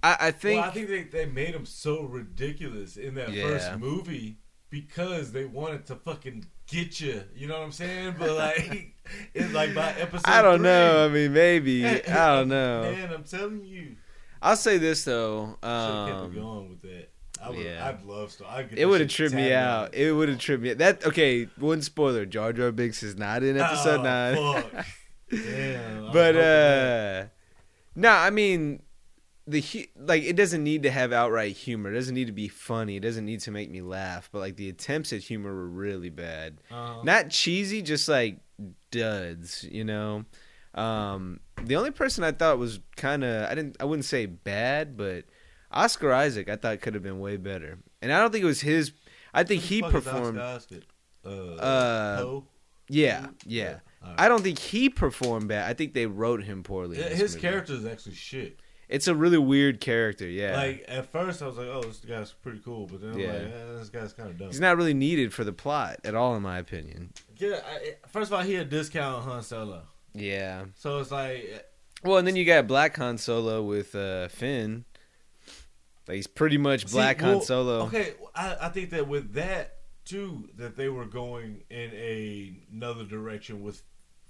I, I think, well, I think they, they made him so ridiculous in that Yeah. first movie because they wanted to fucking get you. You know what I'm saying? But like, *laughs* it's like by episode. I don't three, know. I mean, maybe *laughs* I don't know. Man, I'm telling you, I'll say this though. should have kept Um, it going with that. I would, yeah. I'd love to. I'd get it would have tripped me out. It would have tripped me. That okay? One spoiler: Jar Jar Binks is not in episode Oh, nine. fuck. *laughs* Damn. But uh, no, I mean the like it doesn't need to have outright humor. It doesn't need to be funny. It doesn't need to make me laugh. But like the attempts at humor were really bad. Uh-huh. Not cheesy, just like duds. You know. Um, the only person I thought was kind of I didn't I wouldn't say bad, but Oscar Isaac I thought could have been way better. And I don't think it was his. I think he Fuck is performed. Oscar Isaac? Uh, Uh, Poe? Yeah, yeah. All right. I don't think he performed bad. I think they wrote him poorly. Yeah, his movie. character is actually shit. It's a really weird character. Yeah, Like at first, I was like, "Oh, this guy's pretty cool," but then I'm Yeah. like, eh, "This guy's kind of dumb." he's not really needed for the plot at all, in my opinion. Yeah, I, first of all, he a discount Han Solo, Yeah, so it's like Well, and then you got Black Han Solo with uh, Finn. Like he's pretty much See, Black well, Han Solo. Okay, I, I think that with that too, that they were going in a, another direction with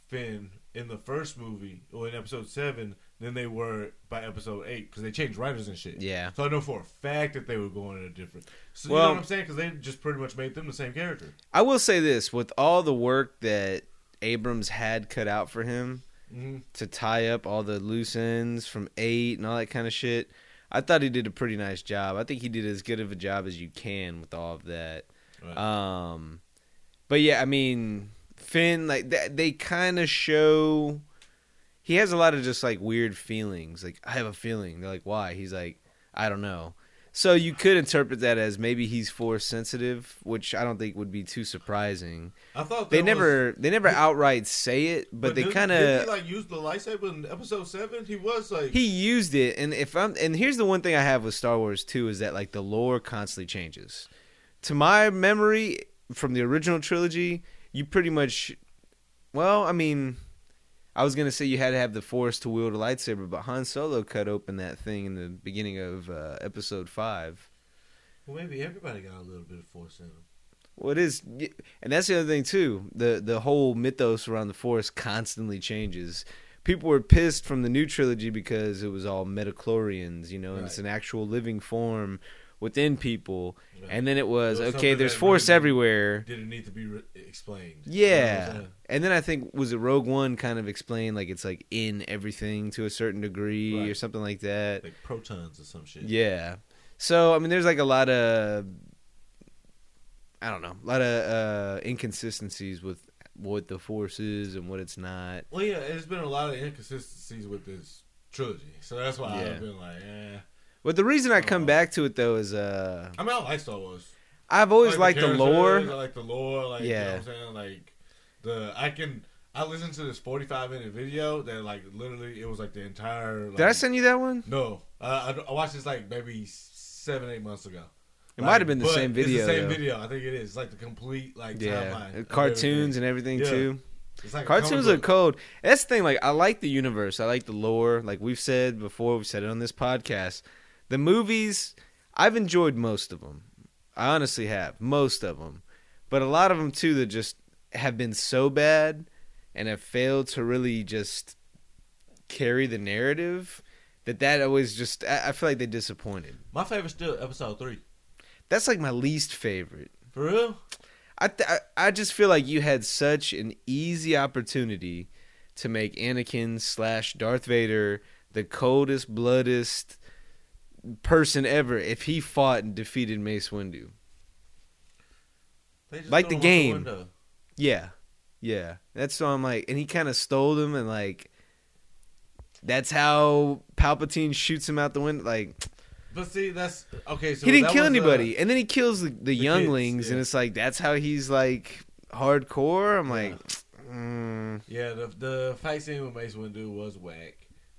Finn in the first movie or in episode seven than they were by episode eight because they changed writers and shit. Yeah. So I know for a fact that they were going in a different. So you know what I'm saying? Because they just pretty much made them the same character. I will say this: with all the work that Abrams had cut out for him Mm-hmm. to tie up all the loose ends from eight and all that kind of shit, I thought he did a pretty nice job. I think he did as good of a job as you can with all of that. Right. Um, but yeah, I mean, Finn, like they, they kind of show he has a lot of just like weird feelings. Like I have a feeling. They're like, why? He's like, I don't know. So you could interpret that as maybe he's force sensitive, which I don't think would be too surprising. I thought They never they never outright say it, but, they didn't- kind of he, like use the lightsaber in episode seven. He was like he used it and if i'm and here's the one thing i have with star wars too is that like the lore constantly changes to my memory from the original trilogy you pretty much well i mean i was gonna say you had to have the force to wield a lightsaber but han solo cut open that thing in the beginning of uh, episode 5 well, maybe everybody got a little bit of force in them. well, it is, and that's the other thing too. the The whole mythos around the Force constantly changes. People were pissed from the new trilogy because it was all midi-chlorians, you know, and it's an actual living form within people. Right. And then it was It was okay. There's Force everywhere. Didn't need to be re- explained. You know what I'm Yeah, saying? and then I think was it Rogue One kind of explained like it's like in everything to a certain degree or something like that. like protons or some shit. Yeah. So I mean, there's like a lot of I don't know, a lot of uh, inconsistencies with what the force is and what it's not. Well, yeah, there's been a lot of inconsistencies with this trilogy, so that's why Yeah. I've been like, eh. But the reason I come Oh. back to it though is uh, I mean, I like Star Wars. I've always I like liked the, I lore. like the lore. Like, you know Yeah. what I'm saying? Like, the I can. I listened to this 45 minute video that like literally it was like the entire. Like, Did I send you that one? No, uh, I, I watched this like maybe seven, eight months ago. It might have been the same video. It's the same though. video. I think it is. It's like the complete like Yeah, timeline. cartoons everything. and everything Yeah. too. It's like Cartoons are cold. That's the thing. Like, I like the universe. I like the lore. Like we've said before, we've said it on this podcast. The movies, I've enjoyed most of them. I honestly have most of them, but a lot of them too that just have been so bad and have failed to really just carry the narrative. That that always just I I feel like they disappointed. My favorite still episode three. That's like my least favorite. For real? I th- I just feel like you had such an easy opportunity to make Anakin slash Darth Vader the coldest, bloodest person ever if he fought and defeated Mace Windu. They just Like the game. window. Yeah, yeah. That's why I'm like, and he kind of stole them, and like, that's how Palpatine shoots him out the window. Like, But see, that's okay. So he didn't kill was, uh, anybody, and then he kills the, the, younglings, kids, and it's like that's how he's like hardcore. I'm Yeah. like, mm, yeah, the the fight scene with Mace Windu was whack.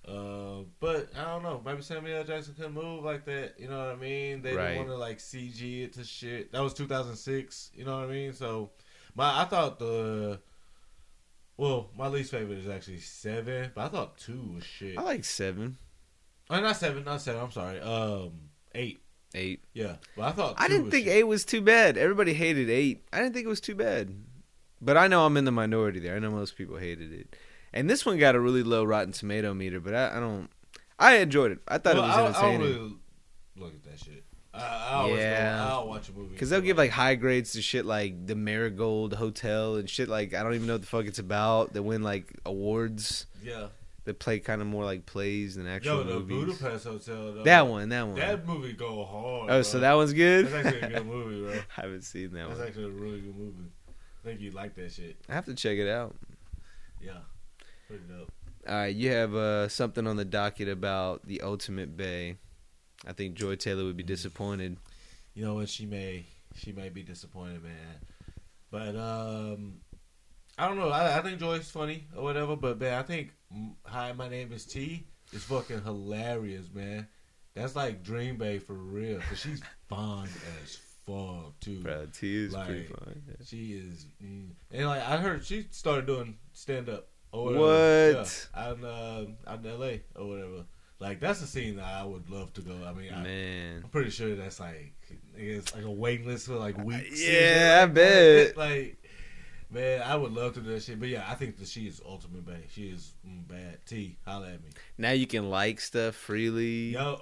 Uh, but I don't know. Maybe Samuel L. Jackson couldn't move like that. You know what I mean? They Right. didn't want to like CG it to shit. That was 2006. You know what I mean? So my I thought the well, my least favorite is actually seven, but I thought two was shit. I like seven. Oh, not seven, not seven. I'm sorry. Um, eight. eight. Yeah, but I thought I didn't think shit. eight was too bad. Everybody hated eight. I didn't think it was too bad. But I know I'm in the minority there. I know most people hated it. And this one got a really low Rotten Tomato meter, but I, I don't. I enjoyed it. I thought Well, it was I, I don't entertaining. really look at that shit. I, I Yeah. I'll watch a movie Because they'll give like high grades to shit like the Marigold Hotel and shit like I don't even know what the fuck it's about. They win like awards. yeah. They play kind of more like plays than actual Yo, the movies. Budapest Hotel. Though, That one, that one. That movie go hard. oh, bro. so that one's good. That's actually a good movie, bro. *laughs* I haven't seen that That's one. actually a really good movie. I think you like that shit. I have to check it out. Yeah, pretty dope. All right, you have uh, something on the docket about the Ultimate Bay. I think Joy Taylor would be disappointed. You know what? She may she may be disappointed, man. But um, I don't know. I, I think Joy's funny or whatever. But man, I think Hi, my name is T is fucking hilarious, man. That's like Dream Bay for real. Cause she's *laughs* fine as fuck too. Bro, T is pretty Like, fun. She is, mm, and like I heard she started doing stand up Or whatever. What? Yeah, out in uh, out in L.A. or whatever. Like that's a scene that I would love to go. I mean, I, Man. I'm pretty sure that's like it's like a waiting list for like weeks. Yeah, I bet. Like, man, I would love to do that shit. But yeah, I think that she is ultimate bad. She is mm, bad. T, holla at me. Now you can like stuff freely. Yo,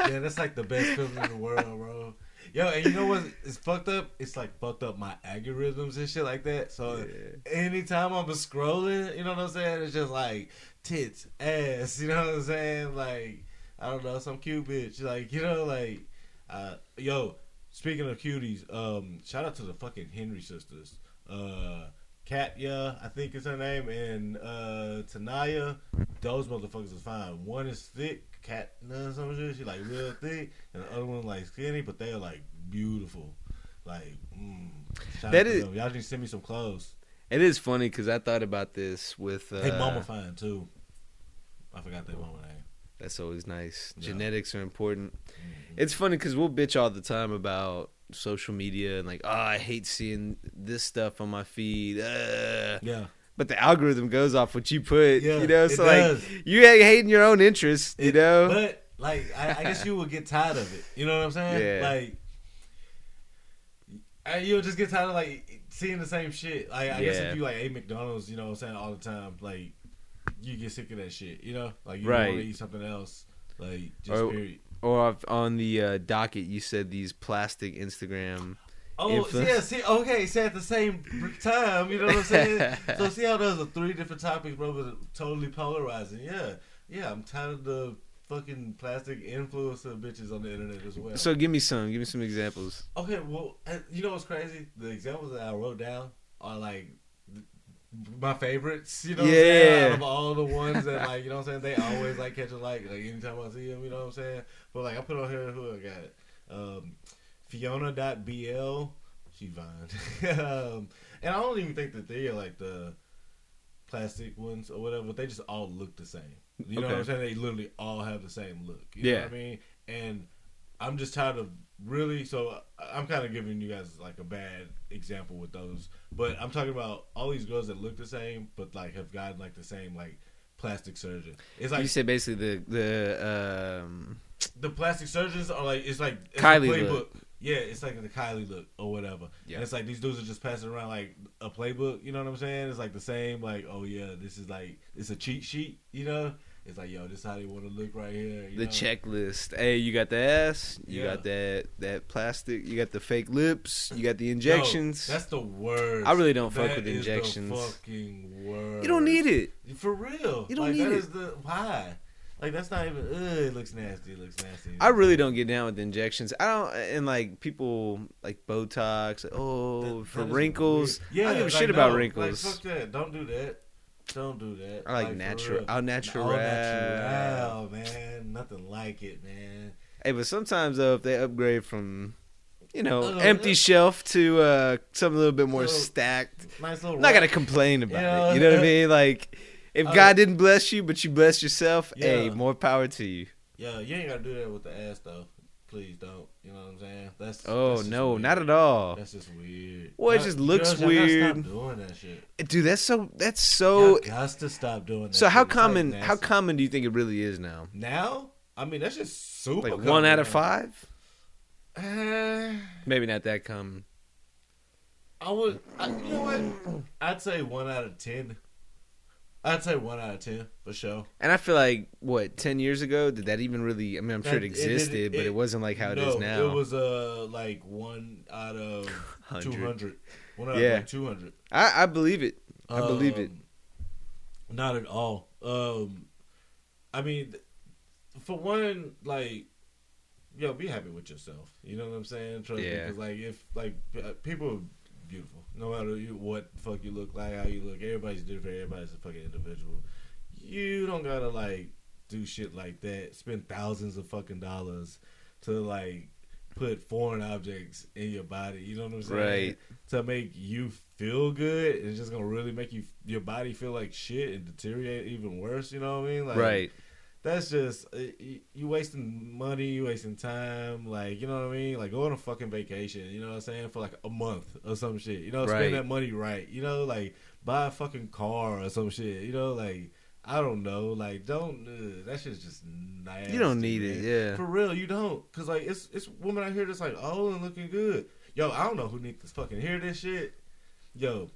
yeah, that's like the best feeling in the world, bro. Yo, and you know what? It's fucked up. It's like fucked up my algorithms and shit like that. So Yeah. anytime I'm scrolling, you know what I'm saying? It's just like tits, ass. You know what I'm saying? Like I don't know, some cute bitch. Like you know, like uh, yo. Speaking of cuties, um, shout out to the fucking Henry sisters. Uh, Katya, I think is her name, and uh, Tanaya. Those motherfuckers is fine. One is thick, cat or some shit. She like real thick, and the other one like skinny, but they are like beautiful. Like, mm, That is- y'all need to send me some clothes. It is funny because I thought about this with. Uh, They mama fine too. I forgot their mama name. That's always nice. Yeah. Genetics are important. Mhm. It's funny because we'll bitch all the time about social media and like, oh, I hate seeing this stuff on my feed. Uh. Yeah, But the algorithm goes off what you put, Yeah, you know. it So does. like, you hate hating your own interests, you know. But like, I, I guess you will get tired of it. You know what I'm saying? Yeah. Like, I, you'll just get tired of like seeing the same shit. Like, I guess if you like ate McDonald's, you know what I'm saying, all the time, like you get sick of that shit. You know, like you Right. want to eat something else. Like, just Or- period. or on the uh, docket, you said these plastic Instagram. Oh, yeah. See, okay. See, at the same time, you know what I'm saying. *laughs* so see how those are three different topics, bro, but totally polarizing. Yeah, yeah. I'm tired of the fucking plastic influencer bitches on the internet as well. So give me some. Give me some examples. Okay, well, you know what's crazy? The examples that I wrote down are like my favorites. You know, what I'm saying? Yeah. out of all the ones that like, you know, what I'm saying they always like catch a like. Like anytime I see them, you know what I'm saying. But like I put on here who I got, um, Fiona.bl. She fine, *laughs* um, and I don't even think that they are like the plastic ones or whatever. But they just all look the same. You know what I'm saying? They literally all have the same look. You Yeah. know what I mean? And I'm just tired of really. So I'm kind of giving you guys like a bad example with those, but I'm talking about all these girls that look the same, but like have gotten like the same like plastic surgeon. It's like you said basically the the um, the plastic surgeons are like it's like it's Kylie playbook. look. Yeah, it's like the Kylie look or whatever. Yeah. And it's like these dudes are just passing around like a playbook. You know what I'm saying? It's like the same. Like, oh yeah, this is like it's a cheat sheet. You know? It's like, yo, this is how they want to look right here. The know? checklist. Hey, you got the ass. You Yeah. got that that plastic. You got the fake lips. You got the Yo, injections. that's the worst. I really don't fuck with injections. fucking worst. you don't need it. for real. You don't like, need that it. is the why. Like that's not even. Ugh, it looks nasty. It looks nasty. I really don't get down with injections. I don't, and like people like Botox. Oh, That- for that is wrinkles. weird. Yeah, I don't give a like, shit about no, wrinkles. Like, fuck that. Don't do that. Don't do that. I like for natural. Au natural. All natural, man. Nothing like it, man. Hey, but sometimes though, if they upgrade from, you know, Uh, empty shelf to uh something a little bit more Little- stacked, Nice little. I'm not gonna complain about Yeah. it. You know what I mean? Like, if Uh, God didn't bless you, but you blessed yourself, hey, more power to you. Yeah, you ain't gotta do that with the ass though. Please don't. You know what I'm saying? That's. Oh that's no, weird. not at all, That's just weird. Well, it just looks y'all gotta weird. Stop doing that shit. dude. That's so. That's So, got to stop doing that. So how shit. It's, like, common? how common do you think it really is now? now? I mean, that's just super. Like one out of five? Uh, Maybe not that common. I would. I, you know what? I'd say one out of ten. I'd say one out of ten for sure. And I feel like what ten years ago did that even really? I mean, I'm sure it That- it- it- existed, but it- it wasn't like how it no, is now. It was uh like one out of *laughs* two hundred. One out Yeah. of like two hundred. I, I believe it. I believe it. Um, Not at all. Um, I mean, for one, like, yo, be happy with yourself. You know what I'm saying? Trust me, like, if like uh, people beautiful, no matter you, what the fuck you look like, how you look, everybody's different. Everybody's a fucking individual. You don't gotta like do shit like that. Spend thousands of fucking dollars to like put foreign objects in your body. You know what I'm saying? Right. To make you feel good, it's just gonna really make you your body feel like shit and deteriorate even worse. You know what I mean? Like, right. That's just uh, you, wasting money, you wasting time. Like you know what I mean? Like go on a fucking vacation. You know what I'm saying? For like a month or some shit. You know, spend Right. that money right. You know, like buy a fucking car or some shit. You know, like I don't know, like don't uh, that shit's just nasty. You don't need it, yeah. For real, you don't, cause like it's it's women out here that's like oh and looking good. Yo, I don't know who needs to fucking hear this shit. Yo,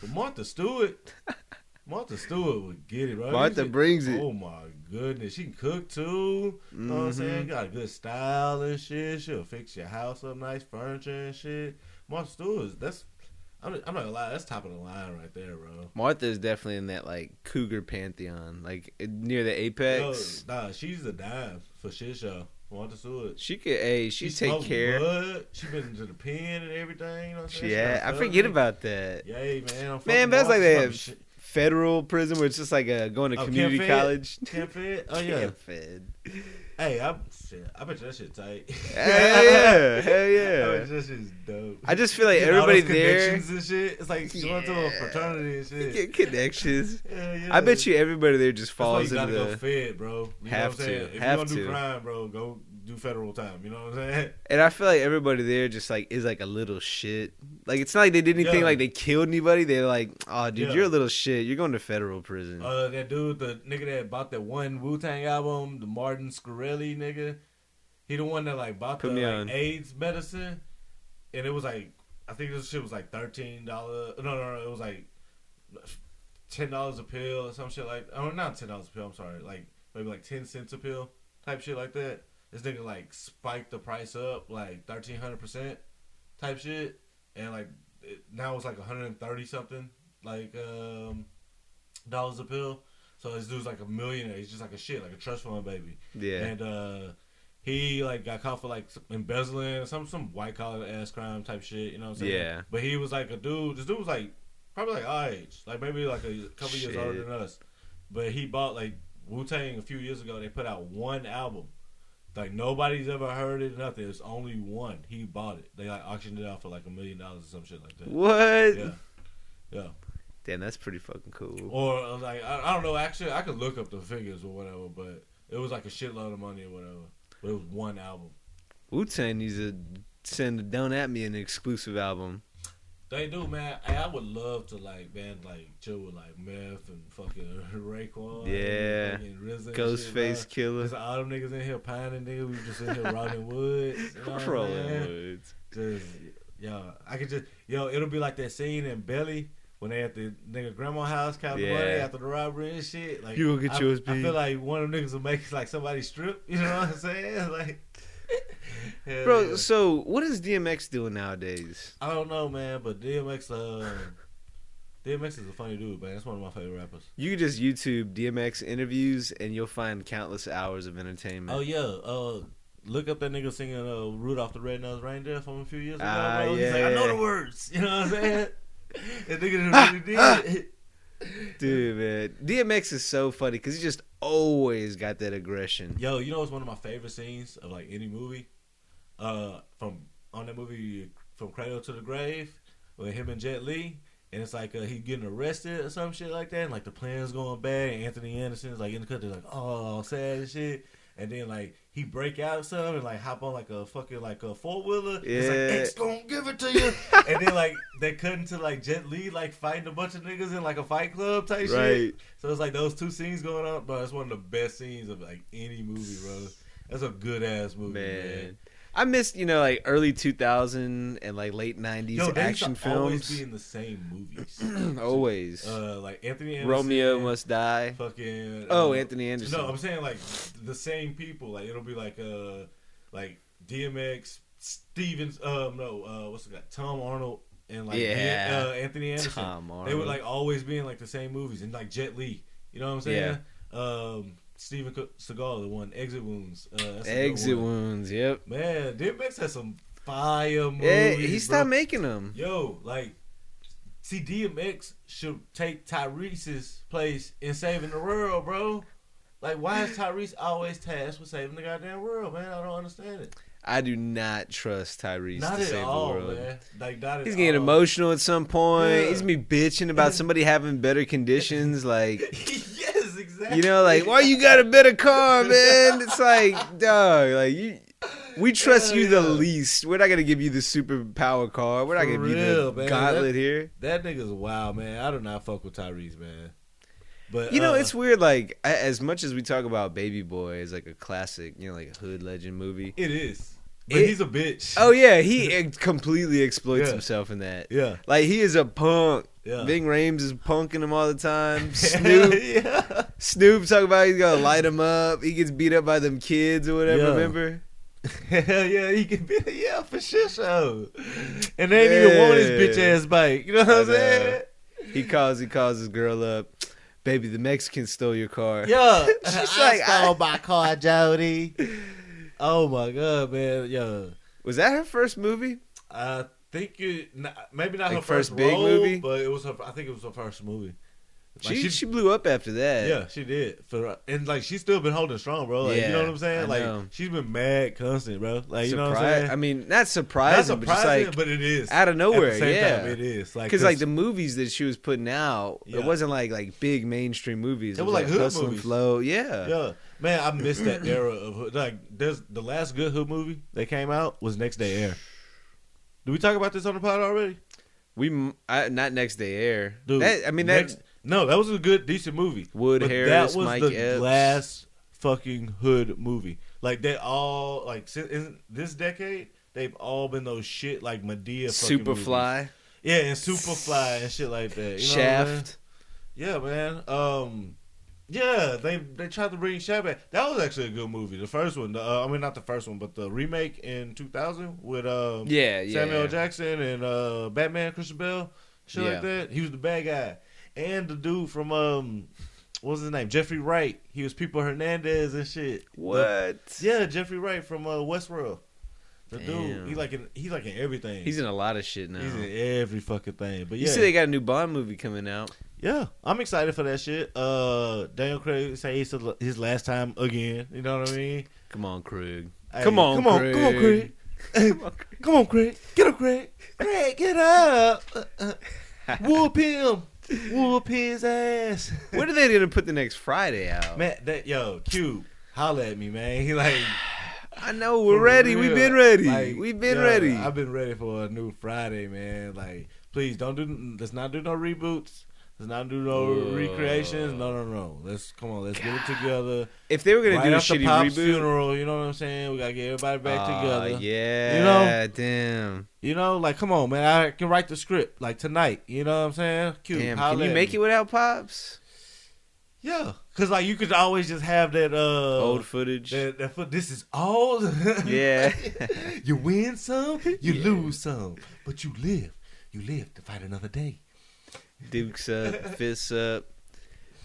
but Martha Stewart, Martha Stewart would get it, bro. Martha She- brings it. Oh my goodness, she can cook too. You know what I'm saying? Mhm. Got a good style and shit. She'll fix your house up, nice furniture and shit. Martha Stewart, that's I'm, I'm not gonna lie, that's top of the line right there, bro. Martha is definitely in that like cougar pantheon, like near the Yo, apex. nah, she's a dime for shit show. Martha Stewart. She could, hey, she, take smoked care. Blood. She been to the pen and everything. You know what I'm saying? Yeah, I forget about that. Yay, man. I'm Man, that's like that. Federal prison where it's just like a, going to Oh, community Camp college. Camp Fed? Oh *laughs* yeah. Camp Fed. Hey, I shit, I bet you that shit tight. Hell yeah, hell *laughs* I yeah. bet you that shit's dope. I just feel like all everybody there connections and shit. It's like going to a fraternity and shit. get connections. *laughs* Hell yeah. I bet you everybody there just That's why falls you into gotta the. go fed, bro. You Have know what I'm to. If have you're gonna do crime, bro, go do federal time. You know what I'm saying? *laughs* And I feel like everybody there just like is like a little shit. Like it's not like they did anything Yeah. like they killed anybody. They're like, oh, dude, Yeah. you're a little shit. You're going to federal prison. Uh, that dude, the nigga that bought that one Wu Tang album, the Martin Shkreli nigga, he the one that like bought Put the like. AIDS medicine, and it was like I think this shit was like thirteen dollars. No, no, no, it was like ten dollars a pill or some shit like. Oh, not ten dollars a pill. I'm sorry, like maybe like ten cents a pill type shit like that. This nigga like spiked the price up like thirteen hundred percent type shit, and like it, now it's like one hundred and thirty something like um dollars a pill. So this dude's like a millionaire. He's just like a shit, like a trust fund baby. yeah. And uh he like got caught for like embezzling, some some white collar ass crime type shit. You know what I'm saying? Yeah. But he was like a dude. This dude was like probably like our age, like maybe like a couple years older than us. But he bought like Wu Tang a few years ago. They put out one album. Like nobody's ever heard it. Nothing. It's only one. He bought it. They like auctioned it out for like a million dollars or some shit like that. what? Yeah. Yeah. Damn, that's pretty fucking cool. Or uh, like I, I don't know. Actually, I could look up the figures or whatever, but it was like a shitload of money or whatever. But it was one album. Wu Tang needs to send a Don't At Me an exclusive album. They do, man. Hey, I would love to like band like chill with like Meth and fucking *laughs* Raekwon. Yeah. and RZA and Ghostface shit, Killah. all them niggas in here pining, nigga. We just in here rolling woods. You know Rolling? Woods. Just yo, I could just yo. It'll be like that scene in Belly when they at the nigga grandma house counting Yeah. money after the robbery and shit. Like You gonna get I, yours, I feel like one of them niggas will make like somebody strip. *laughs* You know what I'm saying? Like, Hell Bro, yeah. so what is DMX doing nowadays? I don't know, man, but DMX, uh, DMX is a funny dude, man. That's one of my favorite rappers. You can just YouTube DMX interviews and you'll find countless hours of entertainment. Oh yeah, uh, look up that nigga singing uh, "Rudolph the Red-Nosed Reindeer" from a few years ago. Ah, bro. He's like, I know the words. *laughs* You know what I'm *laughs* saying? that nigga really did. it. Dude, man. DMX is so funny because he just always got that aggression. Yo, you know what's one of my favorite scenes of like any movie? Uh, from on that movie from Cradle to the Grave with him and Jet Li, and it's like uh, he getting arrested or some shit like that, and like the plan's going bad, and Anthony Anderson's like in the cut, they're like, oh, sad and shit. And then like he break out some and like hop on like a fucking like a four wheeler. It's like Yeah. X gonna give it to you. *laughs* and then like they cut into like Jet Li like fighting a bunch of niggas in like a fight club type shit. So it's like those two scenes going on, but It's one of the best scenes of like any movie, bro. That's a good ass movie, man. Man. I missed, you know, like early 2000 and like late 90s Yo, they action to always be in the same movies. *clears throat* always. uh, like Anthony Anderson, Romeo Must Die. fucking. Oh, uh, Anthony Anderson. No, I'm saying like the same people. Like it'll be like uh like DMX, Stevens. Um, no, uh, what's the guy? Tom Arnold and like Yeah. uh, Anthony Anderson. Tom Arnold. They would like always be in like the same movies and like Jet Li. You know what I'm saying? Um, Steven Seagal, the one Exit Wounds. Uh, that's a good Exit. Wounds, yep. Man, DMX has some fire movies. Yeah, he bro. stopped making them. Yo, like, see, DMX should take Tyrese's place in saving the world, bro. Like, why is Tyrese always tasked with saving the goddamn world, man? I don't understand it. I do not trust Tyrese Not to save all, the world. man. Like, not He's getting all. emotional at some point. Yeah. He's gonna be bitching about *laughs* somebody having better conditions. Like, *laughs* yes, exactly. you know, like why you got a better car, man? It's like, *laughs* dog, like you. We trust Hell you the yeah. least. We're not gonna give you the super power card. We're not For gonna be real, the man. gauntlet That- here. That nigga's wild, man. I do not fuck with Tyrese, man. But You know, uh, it's weird. Like a- as much as we talk about Baby Boy as like a classic, you know, like a hood legend movie. it is. But It- he's a bitch. Oh yeah, he *laughs* ex- completely exploits Yeah. himself in that. yeah, Like he is a punk. Yeah. Ving Rhames is punking him all the time. *laughs* Snoop, *laughs* yeah. Snoop talk about he's gonna light him up. He gets beat up by them kids or whatever. Yeah. Remember? Hell yeah, he can be yeah for sure. So. And they didn't even want his bitch ass bike. You know what I I'm saying? He calls he calls his girl up. Baby, the Mexican stole your car. Yeah, *laughs* She's I like, stole I- my car, Jody. Oh my god, man, yeah. Was that her first movie? I think it maybe not Like her first first, big role, movie? but it was her. I think it was her first movie. Like, She, she blew up after that. yeah, she did. For and like she's still been holding strong, bro. Like, you know what I'm saying? Like she's been mad constant, bro. Like you know what I'm saying? I mean, not Not surprising, but just surprising, like but it is out of nowhere. At the same yeah, time, it is like because like the movies that she was putting out, Yeah. it wasn't like like big mainstream movies. It was like hood Hustle and movies. Flow. Yeah. Yeah, man, I missed that era of hood. like. There's the last good hood movie that came out was Next Day Air. Did we talk about this on the pod already? We I, not next day air. Dude, That, I mean that no, that was a good, decent movie. Wood But Harris, that was Mike the Epps. last fucking hood movie. Like they all like in this decade, they've all been those shit like Madea, movies. Superfly, yeah, and Superfly and shit like that. You know what I'm saying? Shaft. Yeah, man. Um, yeah, they they tried to bring Shaft back. That was actually a good movie. The first one, the, uh, I mean not the first one, but the remake in 2000 with um Yeah, yeah. Samuel yeah. Jackson and uh Batman Christian Bale, shit Yeah. like that. He was the bad guy, and the dude from um, what was his name? Jeffrey Wright. He was People Hernandez and shit. What? The- yeah, Jeffrey Wright from uh, Westworld. The Damn. dude, he like in he like in everything. He's in a lot of shit now. He's in every fucking thing. But yeah. You see, they got a new Bond movie coming out. Yeah, I'm excited for that shit. Uh, Daniel Craig say it's his last time again. You know what I mean? Come on, Craig. Hey, Come on, come on, come on, Craig. Hey, come on, Craig. Get up, Craig. Craig, get up. Uh, uh, whoop him. Whoop his ass. When are they gonna put the next Friday out? Man, that yo, Q, holla at me, man. He like *sighs* I know we're ready. real. We've been ready. Like, We've been yo, ready. I've been ready for a new Friday, man. Like, please don't do. Let's not do no reboots. Let's not do no recreations. No, no, no. Let's come on. Let's get it together. if they were gonna right do a shitty Pop's reboot, funeral, you know what I'm saying? We gotta get everybody back Aw, together. Yeah, You know? damn, You know, like come on, man. I can write the script like tonight. You know what I'm saying? Cute. damn. Can you make it without pops? Yeah, cause like you could always just have that uh Old footage. that, that foot. This is all. *laughs* Yeah. you win some, you *laughs* Yeah. lose some, but you live. You live to fight another day. Dukes up, fists up.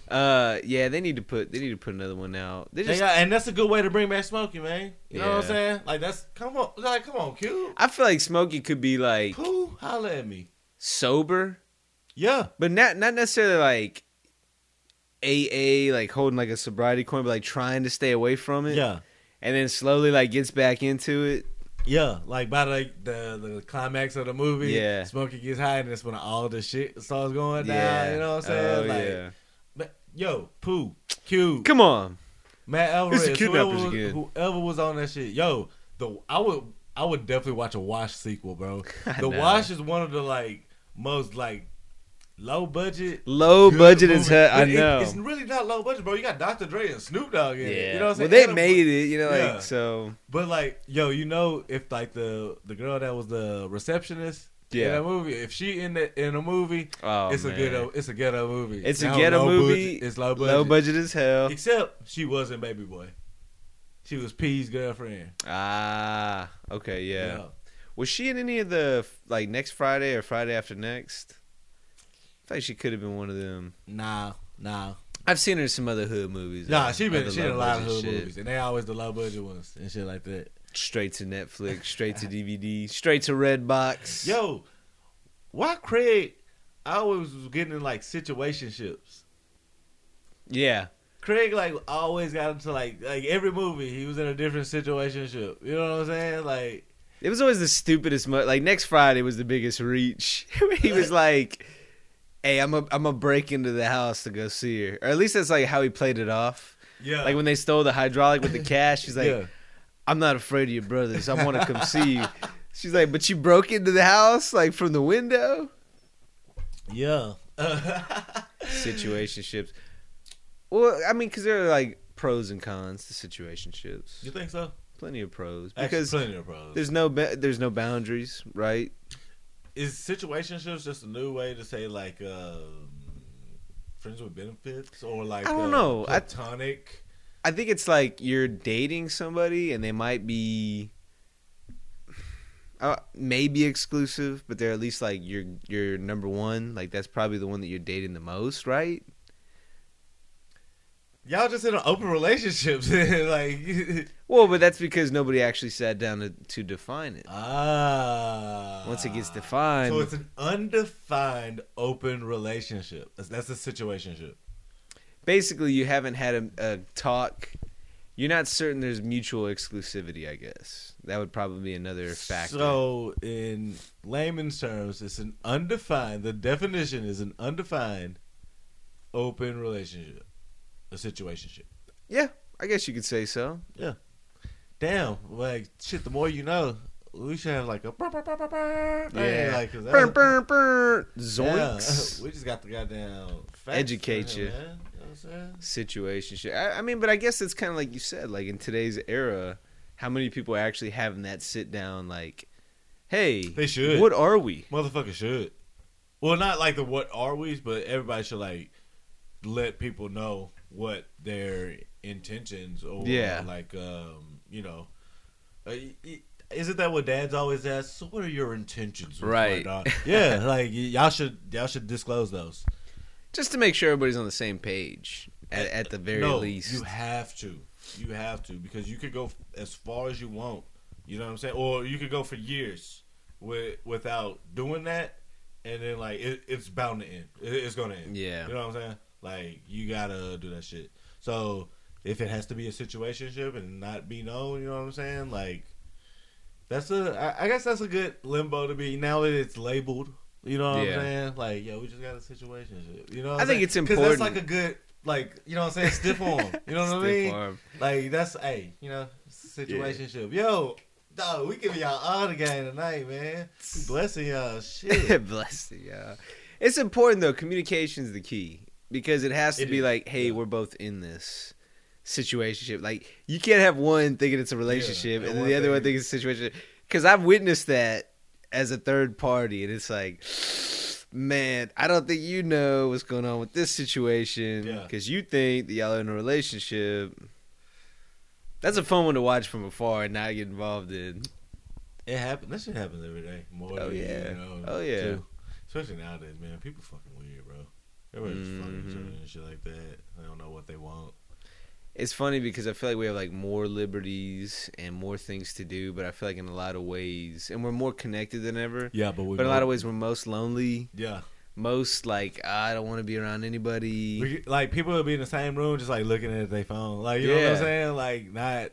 Uh, yeah, they need to put they need to put another one out. They just, got- and that's a good way to bring back Smokey, man. You know what I'm saying? Like that's come on, like come on, Q. I feel like Smokey could be like Pooh, holla at me. sober, Yeah, but not not necessarily like AA, like holding like a sobriety coin, but like trying to stay away from it. yeah, and then slowly like gets back into it. Yeah. Like by like the the climax of the movie, Yeah. Smokey gets high, and that's when all the shit starts going down. Yeah, You know what I'm saying? Oh, like, yeah. but, yo, Pooh, Q, Come on, Matt Alvarez, the whoever was, whoever was on that shit, yo, the I would I would definitely watch a Wash sequel, bro. *laughs* The. Wash is one of the like most like low budget, low budget movie. hell. I But it- know. it's really not low budget, bro. You got Dr. Dre and Snoop Dogg in yeah, it. You know what I'm well saying? they And a- made it, you know, like Yeah. so. But like, yo, you know, if like the the girl that was the receptionist in Yeah. that movie, if she in the in a movie, Oh, it's man. a ghetto, it's a ghetto movie. It's a Now, ghetto movie. budget- it's low budget. Low budget as hell. Except she wasn't Baby Boy. She was P's girlfriend. Ah, okay, yeah. Yeah. Was she in any of the like next Friday or Friday after next? I like she could have been one of them. Nah, nah. I've seen her in some other hood movies. Nah, she been she in a lot of hood shit. movies, and they always the low budget ones and shit like that. Straight to Netflix, straight to DVD, straight to Redbox. *laughs* Yo, why Craig always was getting in like situationships? yeah, Craig like always got into like like every movie he was in a different situationship. You know what I'm saying? Like it was always the stupidest. Mo- like next Friday was the biggest reach. *laughs* he was *laughs* like, "Hey, I'm a I'm gonna break into the house to go see her," or at least that's like how he played it off. yeah, Like when they stole the hydraulic with the *laughs* cash, he's like, yeah, I'm not afraid of your brothers. I want to come see you. She's like, but you broke into the house like from the window. Yeah. *laughs* Situationships. Well, I mean, because there are like pros and cons to situationships. you think so? Plenty of pros Actually, because plenty of pros. there's no ba- there's no boundaries, right? Is situationships just a new way to say like um, friends with benefits or like I don't uh, know. I- platonic? I think it's like you're dating somebody and they might be uh, maybe exclusive, but they're at least like your your number one. Like that's probably the one that you're dating the most, right? Y'all just in an open relationships, *laughs* like *laughs* Well, but that's because nobody actually sat down to, to define it. ah. Once it gets defined, so it's an undefined open relationship. That's, that's a situationship. basically you haven't had a, a talk. You're not certain there's mutual exclusivity. I guess that would probably be another factor. So, in layman's terms, it's an undefined. The definition is an undefined open relationship, a situationship. yeah, I guess you could say so. Yeah. Damn, like shit. The more you know, we should have like a burr, burr, burr, burr, burr. Yeah. like Burn, was- burn, burn. Yeah. Zoinks. *laughs* we just got the goddamn facts Educate you. man. You know what I'm situation. I, I mean, but I guess it's kind of like you said, like in today's era, how many people are actually having that sit down, like, hey, They should. what are we? Motherfucker should. Well, not like the what are we's, but everybody should like let people know what their intentions or Yeah. like um you know. Uh, isn't that what dads always ask? So, what are your intentions? Right. daughter?" yeah, *laughs* like y'all should y'all should disclose those. Just to make sure everybody's on the same page at, at the very no, least. you have to. You have to because you could go as far as you want. You know what I'm saying? Or you could go for years with without doing that, and then like it, it's bound to end. It, it's gonna end. Yeah. You know what I'm saying? Like you gotta do that shit. So if it has to be a situationship and not be known, you know what I'm saying? Like that's a. I, I guess that's a good limbo to be now that it's labeled. You know what Yeah. I'm saying? Like, yo, we just got a situationship. You know, what I think saying? it's 'Cause important. That's like a good, like, you know what I'm saying? Stiff arm. *laughs* You know what I mean? arm. Like that's hey, you know, situationship. Yo, dog, we giving y'all all the game tonight, man. Blessing y'all. *laughs* Shit. Bless you. Yeah. It's important though. Communication is the key because it has to It be is. like, hey, Yeah. we're both in this situationship. Like you can't have one thinking it's a relationship and and then the other one thinking it's a situation. Because I've witnessed that as a third party, and it's like, *sighs* man, I don't think you know what's going on with this situation Yeah. because you think that y'all are in a relationship. That's a fun one to watch from afar and not get involved in. It happens. That shit happens every day. More. Oh, than, yeah. You know, Oh, yeah. too. Especially nowadays, man. People fucking. Everybody's just fucking each other and shit like that. They don't know what they want. It's funny because I feel like we have like more liberties and more things to do, but I feel like in a lot of ways, and we're more connected than ever. Yeah, but we. But in a lot of ways, we're most lonely. Yeah. Most like I don't want to be around anybody. We, like people will be in the same room, just like looking at their phone. Like you know what I'm saying? Like not.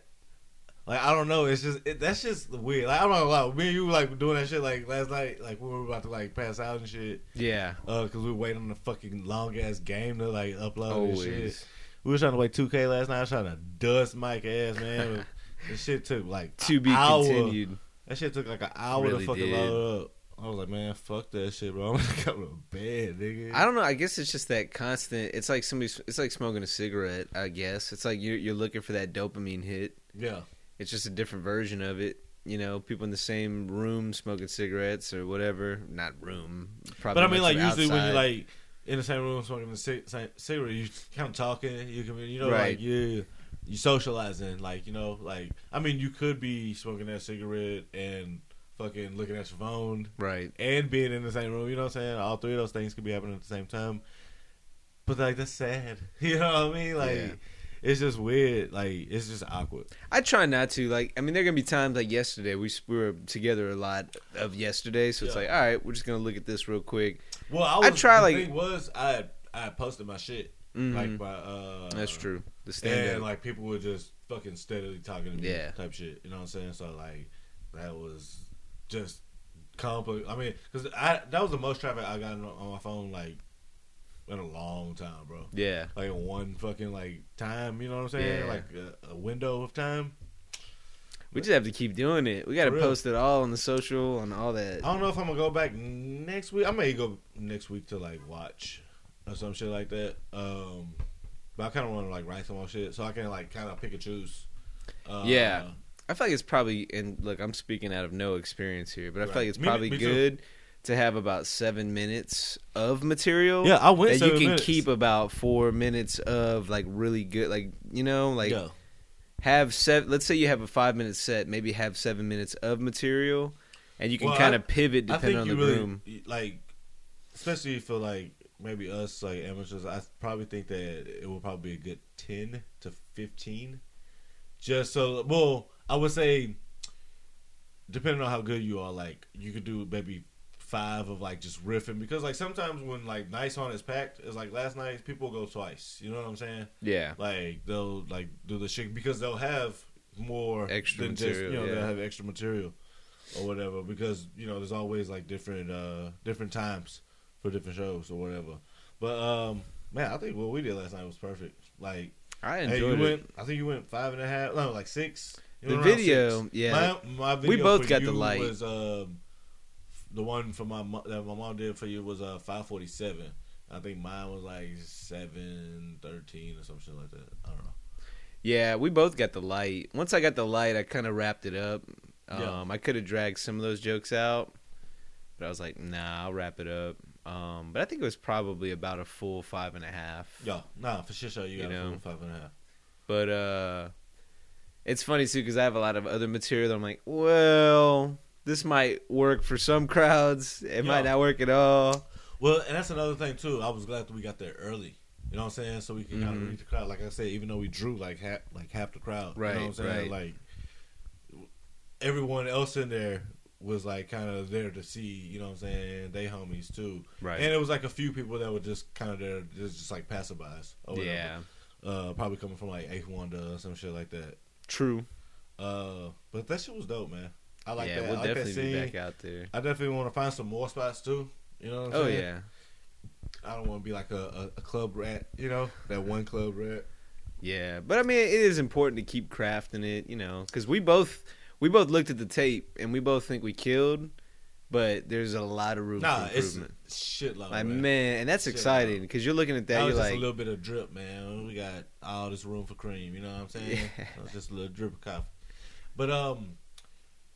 Like I don't know, it's just it, that's just weird. Like I don't know, like me and you were, like doing that shit like last night, like when we were about to like pass out and shit, yeah, uh, cause we were waiting on the fucking long ass game to like upload and shit. always. We were trying to play 2K last night. I was trying to dust Mike ass man. *laughs* this shit took like To be hour. continued. That shit took like an hour Really to fucking did. load up. I was like, man, fuck that shit, bro. *laughs* I'm gonna go to bed, nigga. I don't know. I guess it's just that constant. It's like somebody. It's like smoking a cigarette. I guess it's like you're you're looking for that dopamine hit. yeah. It's just a different version of it. You know, people in the same room smoking cigarettes or whatever. Not room. Probably. But I mean, like usually when you're like in the same room smoking the same cigarette, you kind of talking. You can, you know, Right. like you you socializing. Like you know, like I mean, you could be smoking that cigarette and fucking looking at your phone right. and being in the same room. You know what I'm saying? All three of those things could be happening at the same time. But like that's sad. *laughs* You know what I mean? Like Yeah. It's just weird. Like it's just awkward. I try not to. Like, I mean, there are gonna be times like yesterday. We we were together a lot of yesterday, so it's Yeah. like, all right, we're just gonna look at this real quick. Well, I, I try, the like- thing was I I posted my shit Mhm. like my uh That's true. The stand and like people were just fucking steadily talking to me, Yeah. type shit. You know what I'm saying? So like that was just complex. I mean, because I that was the most traffic I got on, on my phone like in a long time, bro. yeah. Like one fucking like time. You know what I'm saying? Yeah. Like a, a window of time. We just have to keep doing it. We got to post it all on the social and all that. I don't know if I'm gonna go back next week. I may go next week to like watch or some shit like that. Um, but I kind of want to like write some more shit so I can like kind of pick and choose. Uh, Yeah. I feel like it's probably and look, I'm speaking out of no experience here, but I feel like it's probably me too. good to have about seven minutes of material. Yeah, I went that you can minutes. keep about four minutes of like really good, like you know, like yeah. have seven. Let's say you have a five minute set, maybe have seven minutes of material, and you can Well, kind of pivot I depending think on you the really room. like, especially for like maybe us like amateurs. I probably think that it will probably be a good ten to fifteen. Just so, well, I would say, depending on how good you are, like you could do maybe five of like just riffing because like sometimes when like nice on is packed, it's like last night people go twice. You know what I'm saying? Yeah, Like they'll like do the shit because they'll have more Extra than just material, you know yeah. they'll have extra material or whatever because you know there's always like different uh different times for different shows or whatever. But um man, I think what we did last night was perfect. Like I hey, you enjoyed it. went I think you went five and a half no like six. The video, six. yeah. My, my We both got the light. Was um the one for my that my mom did for you was uh five forty seven. I think mine was like seven thirteen or something like that. I don't know. Yeah, we both got the light. Once I got the light, I kind of wrapped it up. Um, Yeah. I could have dragged some of those jokes out, but I was like, nah, I'll wrap it up. Um, but I think it was probably about a full five and a half. Yeah, nah, for sure, sure you You got know. a full five and a half. But uh, it's funny too because I have a lot of other material that I'm like, well, this might work for some crowds. It might not work at all. Well, and that's another thing too. I was glad that we got there early. You know what I'm saying? So we could kind Mhm. of read the crowd. Like I said, even though we drew like half, like half the crowd. You Right, know what I'm saying? right. Like everyone else in there was like kind of there to see. You know what I'm saying? They homies too. Right. And it was like a few people that were just kind of there, just, just like passerbys. Or whatever. yeah. Uh, probably coming from like Eighth Wonder or some shit like that. True. Uh, but that shit was dope, man. I like yeah, that. we'll I like that definitely be back out there. I definitely want to find some more spots too. You know what I'm Oh saying? Oh yeah. I don't want to be like a, a, a club rat, you know, that one club rat. Yeah, but I mean, it is important to keep crafting it, you know, because we both we both looked at the tape and we both think we killed, but there's a lot of room Nah, for it's shitload. Like man. man, and that's Shit, exciting because you're looking at that, That you're just like, a little bit of drip, man. We got all this room for cream. You know what I'm saying? *laughs* Yeah. Just a little drip of coffee. But um,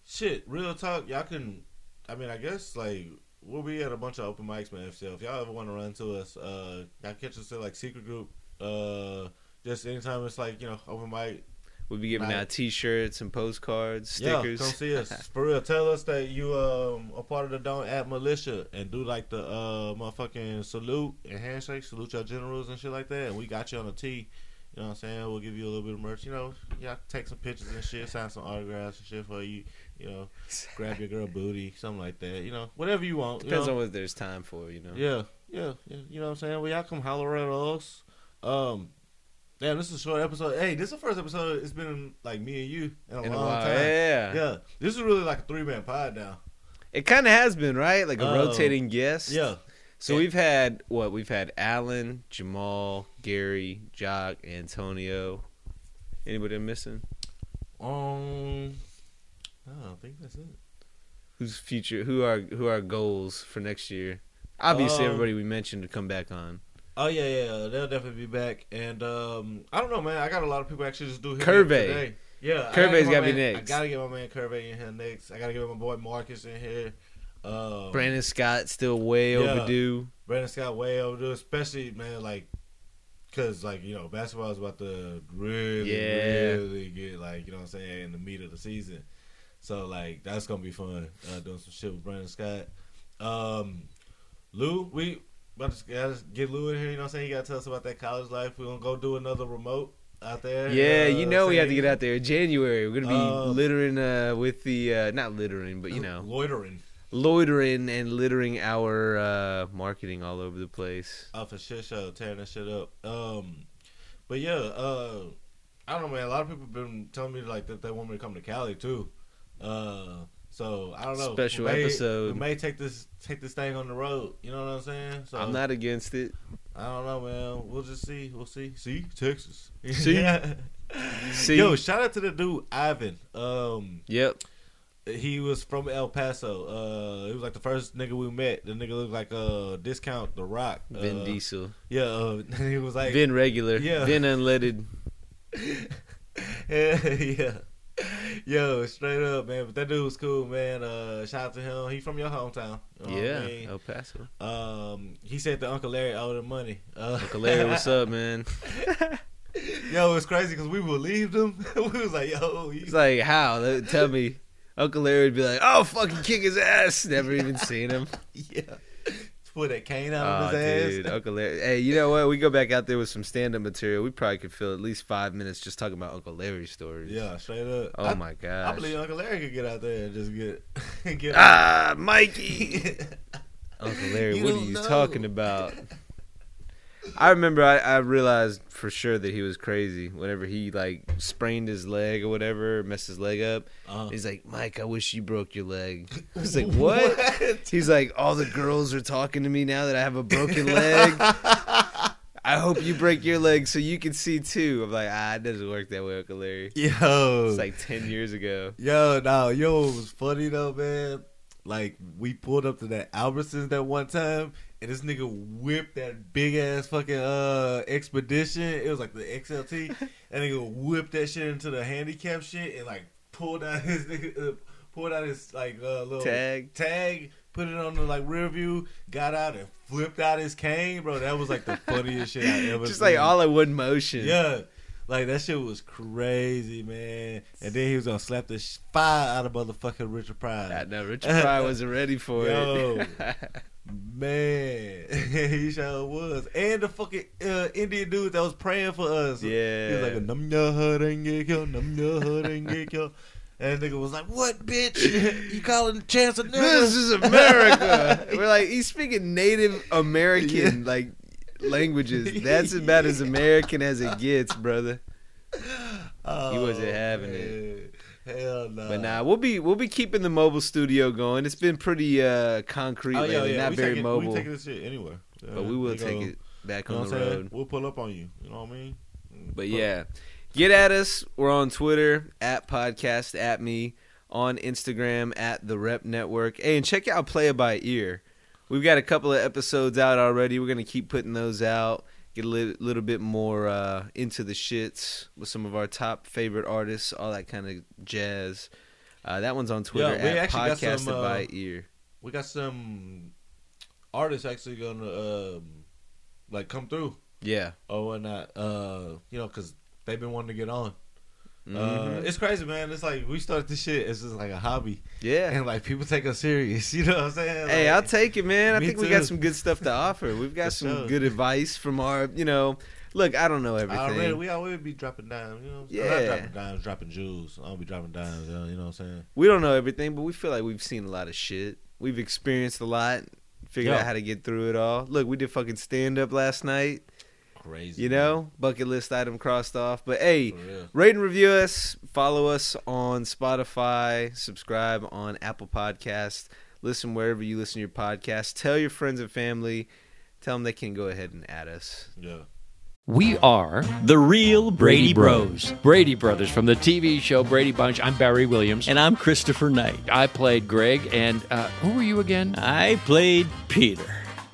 shit, real talk. Y'all can. I mean, I guess like we'll be at a bunch of open mics, man. So if y'all ever want to run to us, uh, y'all catch us at like secret group. Uh, just anytime it's like you know open mic. we'll be giving out T-shirts and postcards, stickers. Yeah, come see us *laughs* for real. Tell us that you um a part of the Don't Act Militia and do like the uh motherfucking salute and handshake, salute your generals and shit like that. And we got you on a tee. You know what I'm saying? We'll give you a little bit of merch. You know, y'all take some pictures and shit, sign some autographs and shit for you. You know, grab your girl booty, something like that. You know, whatever you want. you Depends know? on what there's time for, you know. Yeah, yeah, yeah. You know what I'm saying? Well, y'all come holler at us. Um, damn, this is a short episode. Hey, this is the first episode. It's been like me and you in a In a long while, time. yeah. Yeah, this is really like a three man pod now. It kind of has been right, like a Oh. rotating guest. Yeah, So Yeah. we've had what? We've had Alan, Jamal, Gary, Jock, Antonio. Anybody I'm missing? um, I don't think that's it. Who's future? Who are who are goals for next year? Obviously, Um, everybody we mentioned to come back on. Oh yeah, yeah, they'll definitely be back. And um, I don't know, man. I got a lot of people actually just do hit me Curve. today. Yeah, I get my gotta be next. I gotta get my man Curve in here next. I gotta get my boy Marcus in here. Um, Brandon Scott still way yeah. overdue. Brandon Scott way overdue, especially man, like, cause like you know basketball is about to really, Yeah. really get like you know what I'm saying in the meat of the season. So like that's gonna be fun uh, doing some shit with Brandon Scott. Um, Lou, we about to gotta get Lou in here. You know what I'm saying? He gotta tell us about that college life. We're gonna go do another remote out there. Yeah, uh, you know we have to get out there in January. We're gonna be Uh, littering uh, with the uh, not littering, but you know loitering. loitering and littering our uh, marketing all over the place. off a shit show, tearing that shit up. Um, but yeah, uh, I don't know, man. A lot of people been telling me like that they want me to come to Cali too. Uh, So I don't know. Special may, episode. We may take this take this thing on the road. You know what I'm saying? So I'm not against it. I don't know, man. We'll just see. We'll see. See Texas. *laughs* See? See, Yo, shout out to the dude Ivan. Um, yep. he was from El Paso. Uh, he was like the first nigga we met. The nigga looked like uh discount the Rock. Vin uh, Diesel, Yeah, uh, *laughs* he was like Vin regular, yeah. Vin unleaded. *laughs* Yeah. yeah. Yo, straight up, man. But that dude was cool, man. Uh, shout out to him. He from your hometown. You know what I Yeah, mean? El Paso. Um, he said the Uncle Larry owed him money. Uh, Uncle Larry, what's up, *laughs* man? Yo, it's crazy because we believed him. *laughs* we was like, yo, He's he's like, how? Tell me. Uncle Larry would be like, oh, fucking kick his ass. Never even seen him. *laughs* yeah. Pull that cane out Oh, of his dude, ass. Uncle Larry. *laughs* Hey, you know what? We go back out there with some stand-up material. We probably could fill at least five minutes just talking about Uncle Larry stories. Yeah, straight up. Oh I, my god. I believe Uncle Larry could get out there and just get *laughs* get. ah, Mikey. *laughs* Uncle Larry, what are you know. talking about? I remember I, I realized for sure that he was crazy whenever he like sprained his leg or whatever, messed his leg up. Uh, He's like, Mike, I wish you broke your leg. *laughs* I was like, what? He's like, all the girls are talking to me now that I have a broken leg. *laughs* I hope you break your leg so you can see too. I'm like, ah, it doesn't work that way, Uncle Larry. Yo, It's like ten years ago. Yo, no, yo, what was funny though, man. Like we pulled up to that Albertsons that one time, and this nigga whipped that big ass fucking uh expedition. It was like the XLT, and *laughs* nigga whipped that shit into the handicap shit and like pulled out his *laughs* nigga, uh, pulled out his like uh, little Tag. tag, put it on the like rear view, got out and flipped out his cane, bro. That was like the funniest shit I ever. *laughs* Just like all in one motion. Yeah. Like that shit was crazy, man. And then he was gonna slap the fire out of motherfucking Richard Pryor. I know Richard Pryor wasn't ready for Yo. it. *laughs* Man, *laughs* he sure was. And the fucking uh, Indian dude that was praying for us. Yeah. He was like, "Num your heart and get killed, num your heart and get *laughs* killed." And the nigga was like, "What, bitch? You calling chance nigga?" this is America. We're like he's speaking Native American like languages. *laughs* That's about as American as it gets, brother. He wasn't having it. it. Hell no. But nah, we'll be we'll be keeping the mobile studio going. It's been pretty uh concrete Oh yeah, lately, yeah. not we very taking, mobile, We taking this shit anywhere. but we will take it back on the road. We'll pull up on you. You know what I mean? But yeah, get at us. We're on Twitter at podcast at me on Instagram at the Rep Network. Hey, and check out Play It by Ear. We've got a couple of episodes out already. We're gonna keep putting those out. Get a li- little bit more uh, into the shits with some of our top favorite artists, all that kind of jazz. Uh, that one's on Twitter Yeah, we at actually got podcasted some, uh, by ear. we got some artists actually gonna um, like come through Yeah, or whatnot. Uh, you know, because they've been wanting to get on. Uh, Mhm. it's crazy, man. It's like we started this shit as just like a hobby, yeah. and like people take us serious. *laughs* You know what I'm saying? Hey, I'll take it, man. I think we got some good stuff to *laughs* offer. We've got some sure. good advice from our, you know. Look, I don't know everything. Already, we always be dropping dimes, you know. what Yeah. Yeah, not dropping dimes, dropping jewels. I'll be dropping dimes, uh, you know what I'm saying? we don't know everything, but we feel like we've seen a lot of shit. We've experienced a lot, figured Yeah. out how to get through it all. Look, we did fucking stand up last night. Crazy, You know, bucket list item crossed off. But hey, man. For real. rate and review us. Follow us on Spotify. Subscribe on Apple Podcasts. Listen wherever you listen to your podcast. Tell your friends and family. Tell them they can go ahead and add us. Yeah. We are The real Brady Brady Bros. Bros. Brady Brothers from the TV show Brady Bunch. I'm Barry Williams. And I'm Christopher Knight. I played Greg. And uh, who were you again? I played Peter.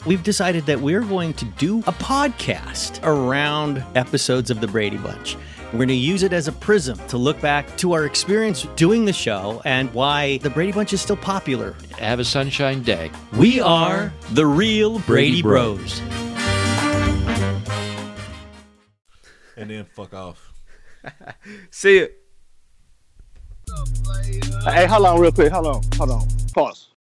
We've decided that we're going to do a podcast around episodes of The Brady Bunch. We're going to use it as a prism to look back to our experience doing the show and why The Brady Bunch is still popular. Have a sunshine day. We are the real Brady, Brady Bros. Bros. And then fuck off. *laughs* See ya. Hey, hold on real quick. Hold on. Hold on. Pause.